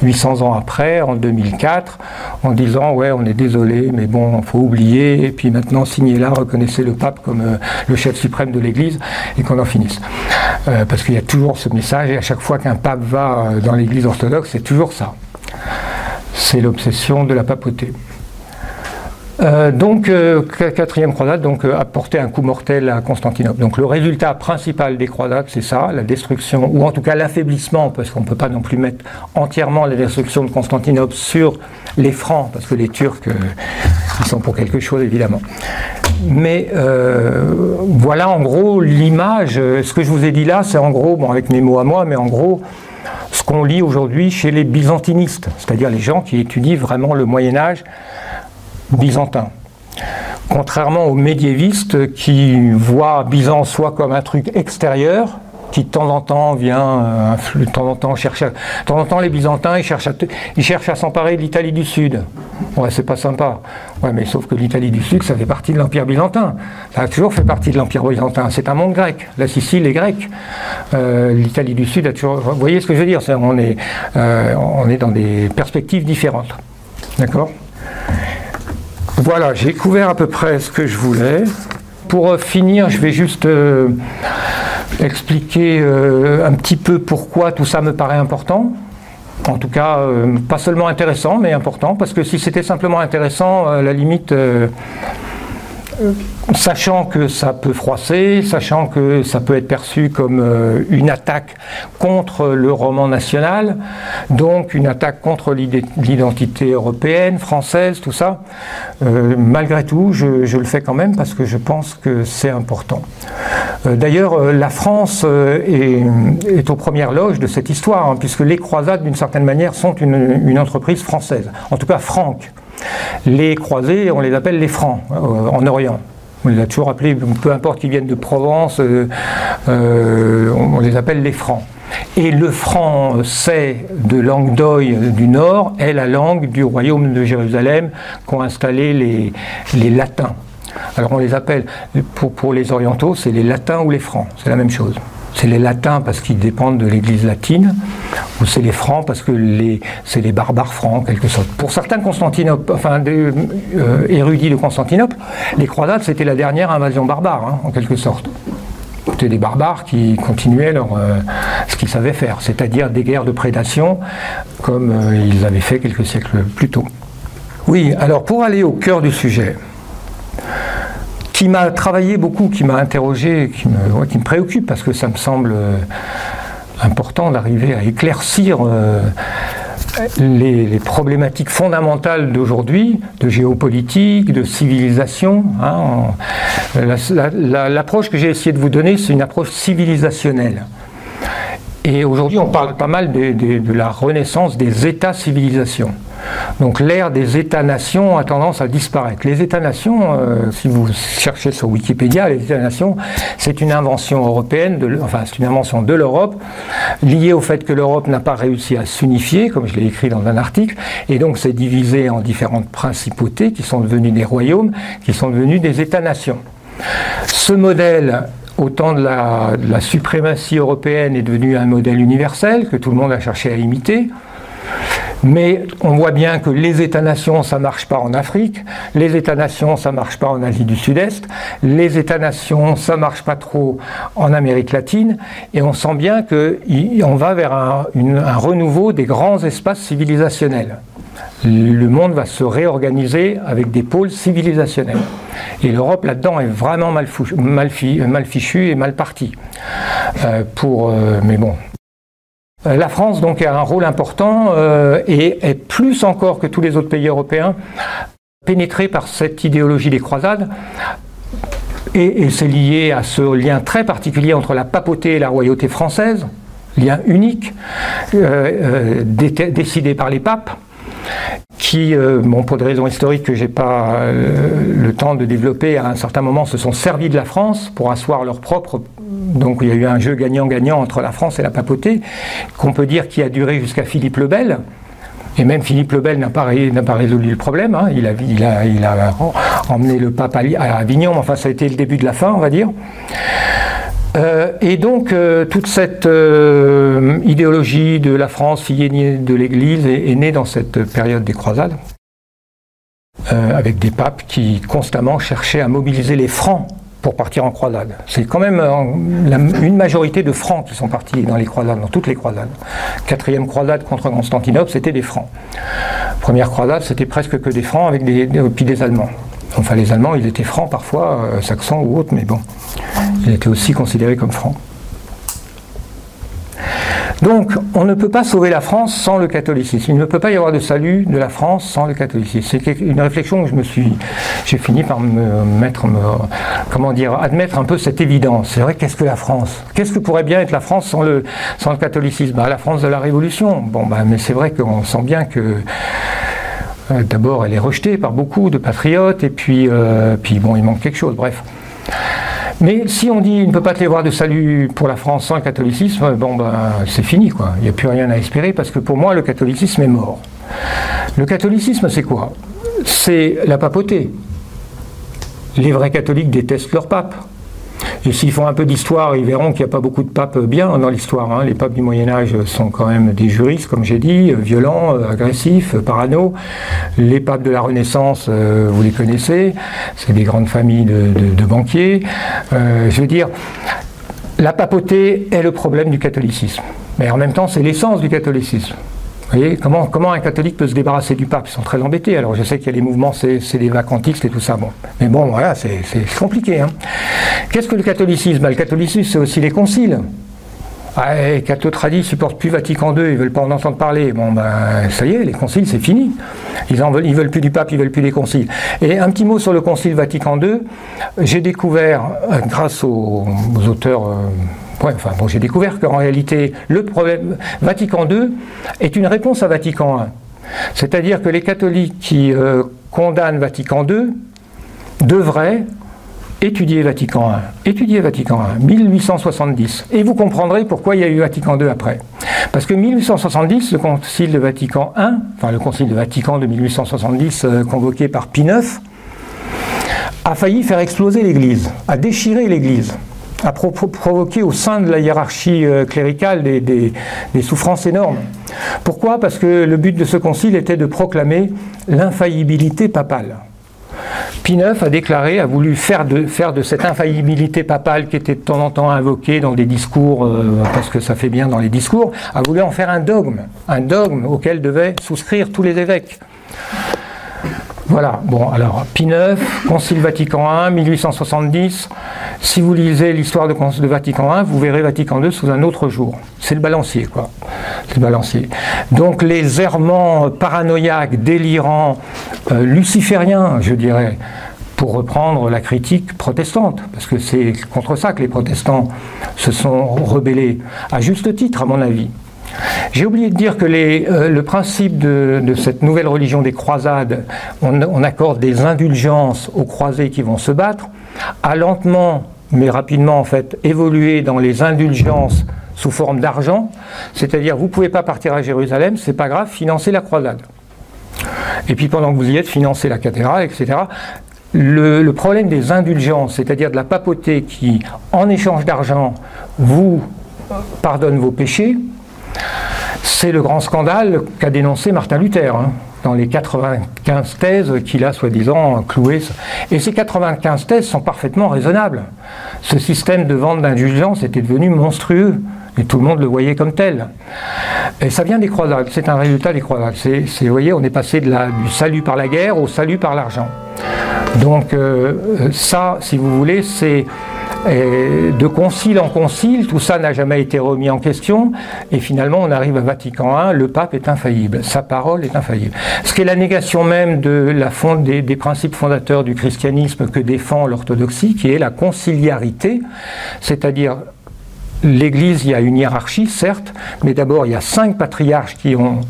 800 ans après, en 2004, en disant ouais, on est désolé, mais bon, il faut oublier, et puis maintenant signez là, reconnaissez le pape comme le chef suprême de l'Église, et qu'on en finisse. Euh, parce qu'il y a toujours ce message, et à chaque fois qu'un pape va euh, dans l'église orthodoxe, c'est toujours ça. C'est l'obsession de la papauté. Euh, donc, quatrième croisade donc, a porté un coup mortel à Constantinople. Donc, le résultat principal des croisades, c'est ça, la destruction, ou en tout cas l'affaiblissement, parce qu'on ne peut pas non plus mettre entièrement la destruction de Constantinople sur les Francs, parce que les Turcs, ils sont pour quelque chose évidemment. Mais euh, voilà en gros l'image. Ce que je vous ai dit là, c'est en gros, bon, avec mes mots à moi, mais en gros, ce qu'on lit aujourd'hui chez les byzantinistes, c'est-à-dire les gens qui étudient vraiment le Moyen Âge byzantin. Contrairement aux médiévistes qui voient Byzance soit comme un truc extérieur, qui de temps en temps vient, euh, de temps en temps cherche, de temps en temps les Byzantins ils cherchent à, ils cherchent à s'emparer de l'Italie du Sud. Ouais, c'est pas sympa. Ouais, mais sauf que l'Italie du Sud, ça fait partie de l'Empire byzantin. Ça a toujours fait partie de l'Empire byzantin. C'est un monde grec. La Sicile est grecque. Euh, L'Italie du Sud a toujours. Vous voyez ce que je veux dire on, est, euh, on est dans des perspectives différentes. D'accord? Voilà, j'ai couvert à peu près ce que je voulais. Pour finir, je vais juste expliquer euh, un petit peu pourquoi tout ça me paraît important. En tout cas, euh, pas seulement intéressant, mais important, parce que si c'était simplement intéressant, la limite, euh, sachant que ça peut froisser, sachant que ça peut être perçu comme euh, une attaque contre le roman national, donc une attaque contre l'identité européenne, française, tout ça, euh, malgré tout, je, le fais quand même parce que je pense que c'est important. Euh, d'ailleurs, la France est, aux premières loges de cette histoire, hein, puisque les croisades, d'une certaine manière, sont une, une entreprise française, en tout cas franque. Les croisés, on les appelle les francs en Orient. On les a toujours appelés, peu importe qu'ils viennent de Provence, on les appelle les Francs. Et le franc c'est de Languedoy du Nord est la langue du royaume de Jérusalem qu'ont installé les, latins. Alors on les appelle, pour les orientaux, c'est les latins ou les francs, c'est la même chose. C'est les latins parce qu'ils dépendent de l'église latine, ou c'est les francs parce que c'est les barbares francs en quelque sorte. Pour certains Constantinople, enfin, des, euh, érudits de Constantinople, les croisades c'était la dernière invasion barbare hein, en quelque sorte. C'était des barbares qui continuaient leur, euh, ce qu'ils savaient faire, c'est-à-dire des guerres de prédation comme euh, ils avaient fait quelques siècles plus tôt. Oui, alors pour aller au cœur du sujet, qui m'a travaillé beaucoup, qui m'a interrogé, qui me, préoccupe parce que ça me semble euh, important d'arriver à éclaircir euh, les, problématiques fondamentales d'aujourd'hui, de géopolitique, de civilisation. Hein. L'approche que j'ai essayé de vous donner, c'est une approche civilisationnelle. Et aujourd'hui, on parle pas mal de la renaissance des États-civilisations. Donc l'ère des États-nations a tendance à disparaître. Les États-nations, euh, si vous cherchez sur Wikipédia, les États-nations, c'est une invention européenne, enfin c'est une invention de l'Europe, liée au fait que l'Europe n'a pas réussi à s'unifier, comme je l'ai écrit dans un article, et donc c'est divisé en différentes principautés qui sont devenues des royaumes, qui sont devenus des États-nations. Ce modèle au temps de la, suprématie européenne est devenu un modèle universel que tout le monde a cherché à imiter. Mais on voit bien que les États-nations, ça marche pas en Afrique, les États-nations, ça marche pas en Asie du Sud-Est, les États-nations, ça marche pas trop en Amérique latine, et on sent bien qu'on va vers un, renouveau des grands espaces civilisationnels. Le monde va se réorganiser avec des pôles civilisationnels. Et l'Europe là-dedans est vraiment mal, fichue et mal partie. Euh, pour, euh, mais bon, la France donc a un rôle important euh, et est plus encore que tous les autres pays européens pénétré par cette idéologie des croisades. Et, c'est lié à ce lien très particulier entre la papauté et la royauté française, lien unique, euh, décidé par les papes, qui, pour des raisons historiques que je n'ai pas le temps de développer, à un certain moment se sont servis de la France pour asseoir leur propre donc il y a eu un jeu gagnant-gagnant entre la France et la papauté, qu'on peut dire qui a duré jusqu'à Philippe le Bel. Et même Philippe le Bel n'a pas, résolu le problème. Hein. Il, a, emmené le pape à Avignon, mais enfin ça a été le début de la fin, on va dire. Euh, et donc euh, toute cette euh, idéologie de la France, fille de l'Église, est, née dans cette période des croisades, avec des papes qui constamment cherchaient à mobiliser les francs pour partir en croisade. C'est quand même euh, une majorité de francs qui sont partis dans les croisades, dans toutes les croisades. Quatrième croisade contre Constantinople, c'était des francs. Première croisade, c'était presque que des francs avec des, puis des Allemands. Enfin, les Allemands, ils étaient francs parfois, euh, saxons ou autres, mais bon, ils étaient aussi considérés comme francs. Donc, on ne peut pas sauver la France sans le catholicisme. Il ne peut pas y avoir de salut de la France sans le catholicisme. C'est une réflexion que je me suis, j'ai fini par me mettre, comment dire, admettre un peu cette évidence. C'est vrai, qu'est-ce que la France? Qu'est-ce que pourrait bien être la France sans le, catholicisme? Bah, La France de la Révolution. Bon, bah, mais c'est vrai qu'on sent bien que euh, d'abord, elle est rejetée par beaucoup de patriotes, et puis, euh, puis bon, il manque quelque chose. Bref. Mais si on dit qu'il ne peut pas y avoir de salut pour la France sans catholicisme, bon ben c'est fini quoi. Il n'y a plus rien à espérer parce que pour moi le catholicisme est mort. Le catholicisme c'est quoi? C'est la papauté. Les vrais catholiques détestent leur pape. Et s'ils font un peu d'histoire, ils verront qu'il n'y a pas beaucoup de papes bien dans l'histoire. Hein. Les papes du Moyen Âge sont quand même des juristes, comme j'ai dit, violents, agressifs, parano. Les papes de la Renaissance, euh, vous les connaissez, c'est des grandes familles de, banquiers. Euh, je veux dire, la papauté est le problème du catholicisme. Mais en même temps, c'est l'essence du catholicisme. Vous voyez, comment, un catholique peut se débarrasser du pape? Ils sont très embêtés. Alors je sais qu'il y a les mouvements, c'est des vacantistes et tout ça. Bon. Mais bon, voilà, c'est compliqué. Hein. Qu'est-ce que le catholicisme? Ben, Le catholicisme, c'est aussi les conciles. Ah, les ne supportent plus Vatican II, ils veulent pas en entendre parler. Bon, ben, ça y est, les conciles, c'est fini. Ils ne veulent, veulent plus du pape, ils veulent plus des conciles. Et un petit mot sur le concile Vatican II. J'ai découvert, euh, grâce aux, auteurs. Euh, enfin, bon, j'ai découvert qu'en réalité, le problème Vatican II est une réponse à Vatican I. C'est-à-dire que les catholiques qui euh, condamnent Vatican II devraient étudiez Vatican I, étudiez Vatican I, 1870, et vous comprendrez pourquoi il y a eu Vatican II après. Parce que 1870, le Concile de Vatican I, enfin le Concile de Vatican de 1870 euh, convoqué par Pie IX, a failli faire exploser l'Église, a déchiré l'Église a provoqué au sein de la hiérarchie euh, cléricale des, souffrances énormes. Pourquoi? Parce que le but de ce concile était de proclamer l'infaillibilité papale. Pie a déclaré, a voulu faire de, faire de, cette infaillibilité papale qui était de temps en temps invoquée dans des discours, euh, parce que ça fait bien dans les discours, a voulu en faire un dogme, un dogme auquel devaient souscrire tous les évêques. Voilà, bon, alors, Pie IX, Concile Vatican I, 1870. Si vous lisez l'histoire de, Vatican I, vous verrez Vatican II sous un autre jour. C'est le balancier, quoi. C'est le balancier. Donc, les errements paranoïaques, délirants, euh, lucifériens, je dirais, pour reprendre la critique protestante, parce que c'est contre ça que les protestants se sont rebellés, à juste titre, à mon avis. J'ai oublié de dire que euh, le principe de, cette nouvelle religion des croisades, on, accorde des indulgences aux croisés qui vont se battre, a lentement, mais rapidement en fait, évolué dans les indulgences sous forme d'argent, c'est-à-dire vous ne pouvez pas partir à Jérusalem, c'est pas grave, financez la croisade. Et puis pendant que vous y êtes, financez la cathédrale, etc. le problème des indulgences, c'est-à-dire de la papauté qui, en échange d'argent, vous pardonne vos péchés, c'est le grand scandale qu'a dénoncé Martin Luther. Hein, dans les 95 thèses qu'il a soi-disant clouées. Et ces 95 thèses sont parfaitement raisonnables. Ce système de vente d'indulgence était devenu monstrueux. Et tout le monde le voyait comme tel. Et ça vient des croisades, c'est un résultat des croisades. Vous voyez, on est passé du salut par la guerre au salut par l'argent. Donc euh, ça, si vous voulez, c'est de concile en concile, tout ça n'a jamais été remis en question, et finalement on arrive à Vatican I, le pape est infaillible, sa parole est infaillible. Ce qui est la négation même des, des principes fondateurs du christianisme que défend l'orthodoxie, qui est la conciliarité, c'est-à-dire l'Église, il y a une hiérarchie, certes, mais d'abord il y a cinq patriarches qui ont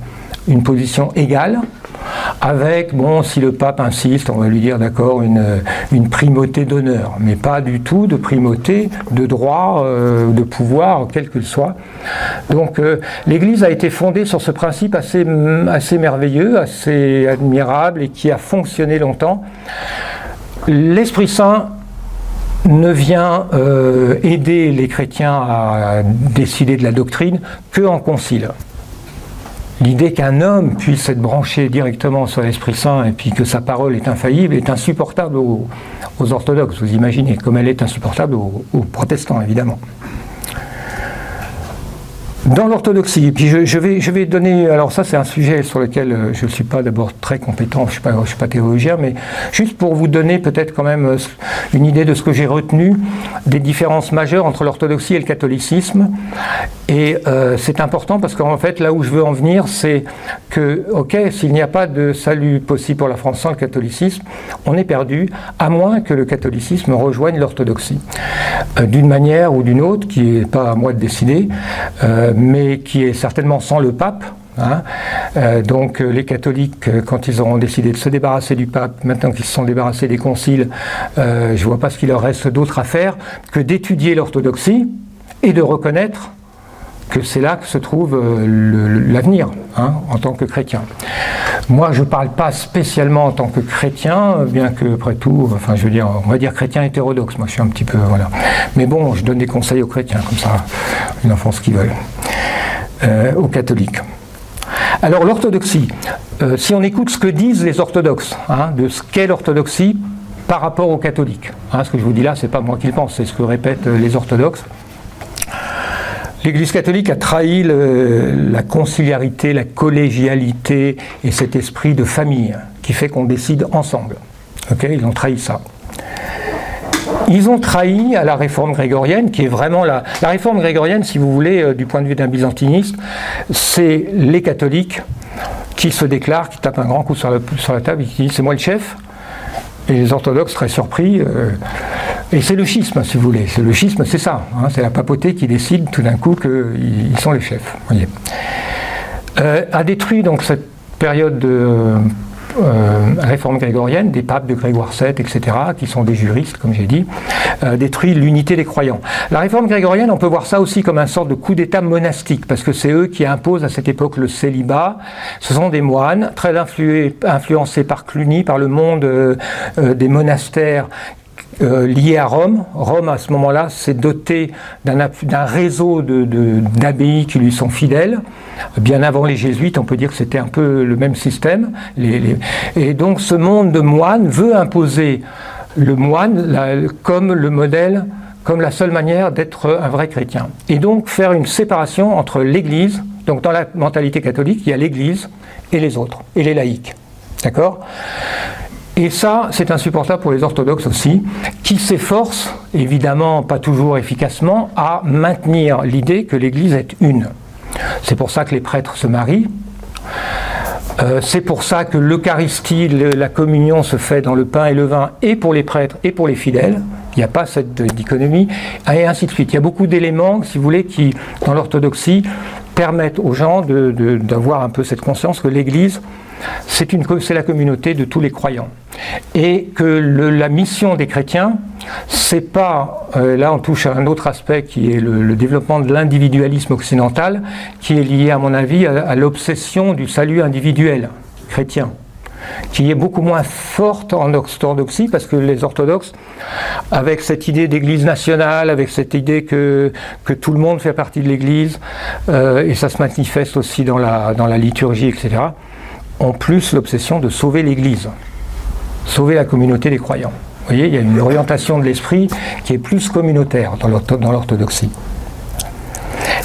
une position égale, avec, bon, si le pape insiste, on va lui dire d'accord, une, primauté d'honneur, mais pas du tout de primauté de droit, euh, de pouvoir, quel qu'il soit. Donc euh, l'Église a été fondée sur ce principe assez, assez merveilleux, assez admirable et qui a fonctionné longtemps. L'Esprit Saint ne vient euh, aider les chrétiens à décider de la doctrine que en concile. L'idée qu'un homme puisse être branché directement sur l'Esprit Saint et puis que sa parole est infaillible est insupportable aux, orthodoxes, vous imaginez, comme elle est insupportable aux protestants, évidemment. Dans l'orthodoxie, puis je, vais, je vais donner, alors ça c'est un sujet sur lequel euh, je ne suis pas d'abord très compétent, je ne suis, pas, suis pas théologien, mais juste pour vous donner peut-être quand même euh, une idée de ce que j'ai retenu des différences majeures entre l'orthodoxie et le catholicisme. Et euh, c'est important parce qu'en fait là où je veux en venir, c'est que, ok, s'il n'y a pas de salut possible pour la France sans le catholicisme, on est perdu, à moins que le catholicisme rejoigne l'orthodoxie. d'une manière ou d'une autre, qui n'est pas à moi de décider mais qui est certainement sans le pape. Hein. Euh, donc euh, les catholiques, euh, quand ils auront décidé de se débarrasser du pape, maintenant qu'ils se sont débarrassés des conciles, je ne vois pas ce qu'il leur reste d'autre à faire que d'étudier l'orthodoxie et de reconnaître que c'est là que se trouve l'avenir hein, en tant que chrétien. Moi, je ne parle pas spécialement en tant que chrétien, bien que, après tout, enfin, je veux dire, on va dire chrétien hétérodoxe. Moi, je suis un petit peu, voilà. Mais bon, je donne des conseils aux chrétiens, comme ça, ils en font ce veulent. Euh, aux catholiques. Alors, l'orthodoxie, euh, si on écoute ce que disent les orthodoxes, hein, de ce qu'est l'orthodoxie par rapport aux catholiques, hein, ce que je vous dis là, c'est pas moi qui le pense, c'est ce que répètent les orthodoxes. L'Église catholique a trahi la conciliarité, la collégialité et cet esprit de famille qui fait qu'on décide ensemble. ils ont trahi ça. Ils ont trahi à la réforme grégorienne, qui est vraiment la, la réforme grégorienne, si vous voulez, euh, du point de vue d'un byzantiniste, c'est les catholiques qui se déclarent, qui tapent un grand coup sur la, table et qui disent c'est moi le chef. Et les orthodoxes, très surpris, euh, et c'est le schisme, si vous voulez. C'est le schisme, c'est ça. Hein. c'est la papauté qui décide tout d'un coup qu'ils sont les chefs. Voyez. Euh, a détruit donc cette période de euh, réforme grégorienne, des papes de Grégoire VII, etc., qui sont des juristes, comme j'ai dit, euh, détruit l'unité des croyants. La réforme grégorienne, on peut voir ça aussi comme un sorte de coup d'État monastique, parce que c'est eux qui imposent à cette époque le célibat. Ce sont des moines très influencés par Cluny, par le monde euh, des monastères euh, lié à Rome. Rome, à ce moment-là, s'est doté d'un réseau d'abbayes qui lui sont fidèles. Bien avant les jésuites, on peut dire que c'était un peu le même système. Et donc ce monde de moines veut imposer le moine comme le modèle, comme la seule manière d'être un vrai chrétien. Et donc faire une séparation entre l'Église, donc dans la mentalité catholique, il y a l'Église et les autres, et les laïcs. D'accord? Et ça, c'est insupportable pour les orthodoxes aussi, qui s'efforcent, évidemment pas toujours efficacement, à maintenir l'idée que l'Église est une. C'est pour ça que les prêtres se marient. Euh, c'est pour ça que l'Eucharistie, la communion se fait dans le pain et le vin, et pour les prêtres et pour les fidèles. Il n'y a pas cette dichotomie, et ainsi de suite. Il y a beaucoup d'éléments, si vous voulez, qui, dans l'orthodoxie, permettent aux gens d'avoir un peu cette conscience que l'Église c'est la communauté de tous les croyants. Et que la mission des chrétiens, c'est pas, euh, là on touche à un autre aspect qui est le, développement de l'individualisme occidental, qui est lié à mon avis à, l'obsession du salut individuel chrétien qui est beaucoup moins forte en orthodoxie, parce que les orthodoxes, avec cette idée d'église nationale, avec cette idée que, tout le monde fait partie de l'église, euh, et ça se manifeste aussi dans la liturgie, etc., ont plus l'obsession de sauver l'Église, sauver la communauté des croyants. Vous voyez, il y a une orientation de l'esprit qui est plus communautaire dans l'orthodoxie.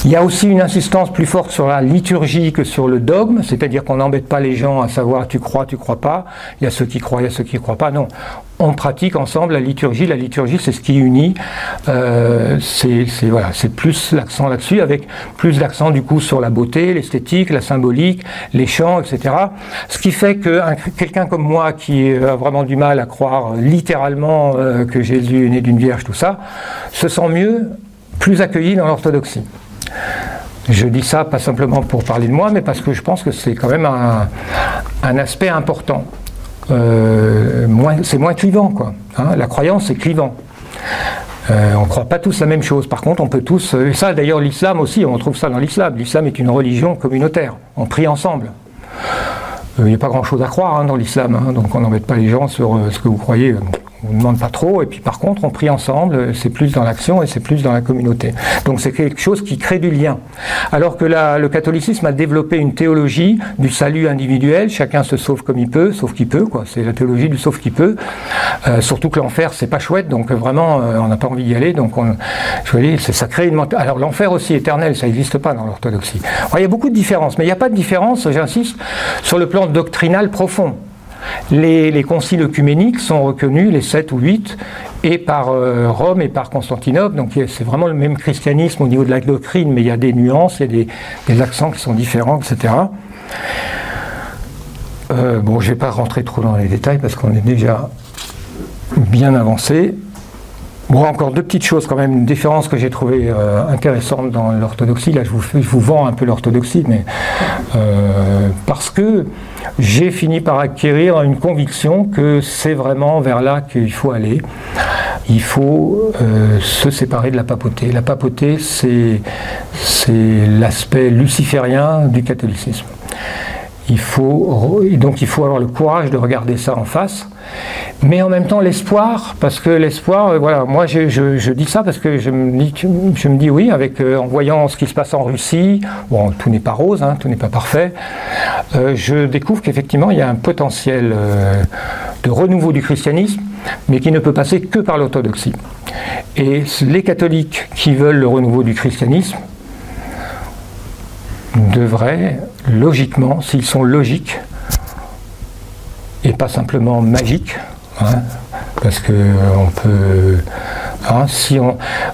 Il y a aussi une insistance plus forte sur la liturgie que sur le dogme, c'est-à-dire qu'on n'embête pas les gens à savoir tu crois, tu crois pas. Il y a ceux qui croient, il y a ceux qui ne croient pas. Non, on pratique ensemble la liturgie. La liturgie, c'est ce qui unit. Euh, c'est voilà, plus l'accent là-dessus, avec plus d'accent du coup sur la beauté, l'esthétique, la symbolique, les chants, etc. Ce qui fait que quelqu'un comme moi qui a vraiment du mal à croire littéralement euh, que Jésus est né d'une vierge, tout ça, se sent mieux, plus accueilli dans l'orthodoxie. Je dis ça pas simplement pour parler de moi, mais parce que je pense que c'est quand même un, aspect important. Euh, c'est moins clivant, quoi. Hein. la croyance, c'est clivant. Euh, on ne croit pas tous la même chose. Par contre, on peut tous. Et ça, d'ailleurs, l'islam aussi, on trouve ça dans l'islam. L'islam est une religion communautaire. On prie ensemble. Euh, il n'y a pas grand-chose à croire hein, dans l'islam, hein. donc on n'embête pas les gens sur ce que vous croyez on ne demande pas trop, et puis par contre, on prie ensemble, c'est plus dans l'action et c'est plus dans la communauté. Donc c'est quelque chose qui crée du lien. Alors que le catholicisme a développé une théologie du salut individuel, chacun se sauve comme il peut, sauf qu'il peut, quoi. C'est la théologie du sauf qui peut. Euh, surtout que l'enfer, c'est pas chouette, donc vraiment, euh, on n'a pas envie d'y aller, donc on, je veux dire, ça crée une Alors l'enfer aussi éternel, ça n'existe pas dans l'orthodoxie. Il y a beaucoup de différences, mais il n'y a pas de différence, j'insiste, sur le plan doctrinal profond. Les, conciles œcuméniques sont reconnus, les 7 ou 8, et par euh, Rome et par Constantinople. Donc c'est vraiment le même christianisme au niveau de la doctrine, mais il y a des nuances, il y a des, accents qui sont différents, etc. Euh, bon, je ne vais pas rentrer trop dans les détails parce qu'on est déjà bien avancé. Bon, encore deux petites choses quand même, une différence que j'ai trouvée euh, intéressante dans l'orthodoxie. Là, je vous, je vous, vends un peu l'orthodoxie, mais euh, parce que j'ai fini par acquérir une conviction que c'est vraiment vers là qu'il faut aller. Il faut euh, se séparer de la papauté. La papauté, c'est l'aspect luciférien du catholicisme. Il faut, donc il faut avoir le courage de regarder ça en face mais en même temps l'espoir, parce que l'espoir, euh, voilà, moi je, dis ça parce que je me dis, je me dis oui, avec, euh, en voyant ce qui se passe en Russie, bon, tout n'est pas rose, hein, tout n'est pas parfait, euh, je découvre qu'effectivement il y a un potentiel de renouveau du christianisme, mais qui ne peut passer que par l'orthodoxie. Et les catholiques qui veulent le renouveau du christianisme devraient, logiquement, s'ils sont logiques, et pas simplement magique, hein, parce que on peut, hein,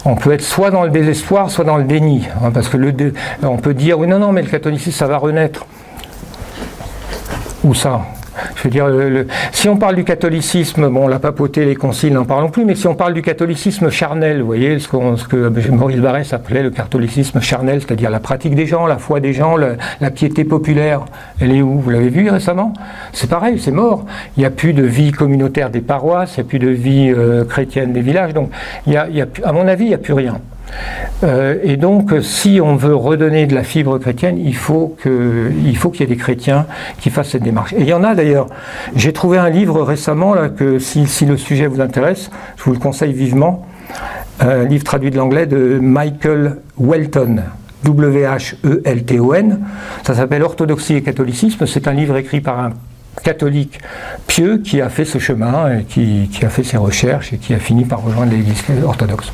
on, peut être soit dans le désespoir, soit dans le déni, hein, parce que le, on peut dire oui non non mais le catholicisme ça va renaître, ou ça, Je veux dire, si on parle du catholicisme, bon, la papauté, les conciles, n'en parlons plus, mais si on parle du catholicisme charnel, vous voyez, ce, que Maurice Barrès appelait le catholicisme charnel, c'est-à-dire la pratique des gens, la foi des gens, la, piété populaire, elle est où? Vous l'avez vu récemment? C'est pareil, c'est mort. Il n'y a plus de vie communautaire des paroisses, il n'y a plus de vie euh, chrétienne des villages, donc à mon avis, il n'y a plus rien. Euh, et donc, si on veut redonner de la fibre chrétienne, il faut qu'il y ait des chrétiens qui fassent cette démarche. Et il y en a d'ailleurs. J'ai trouvé un livre récemment, que si, le sujet vous intéresse, je vous le conseille vivement. Un livre traduit de l'anglais de Michael Welton. W-H-E-L-T-O-N. Ça s'appelle Orthodoxie et catholicisme. C'est un livre écrit par un catholique pieux qui a fait ce chemin, et qui, a fait ses recherches et qui a fini par rejoindre l'Église orthodoxe.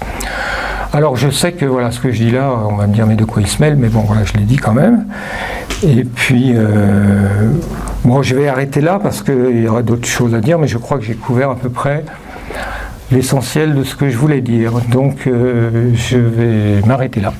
Alors je sais que voilà ce que je dis là, on va me dire mais de quoi il se mêle, mais bon voilà, je l'ai dit quand même. Et puis euh, bon, je vais arrêter là parce qu'il y aura d'autres choses à dire, mais je crois que j'ai couvert à peu près l'essentiel de ce que je voulais dire. Donc euh, je vais m'arrêter là.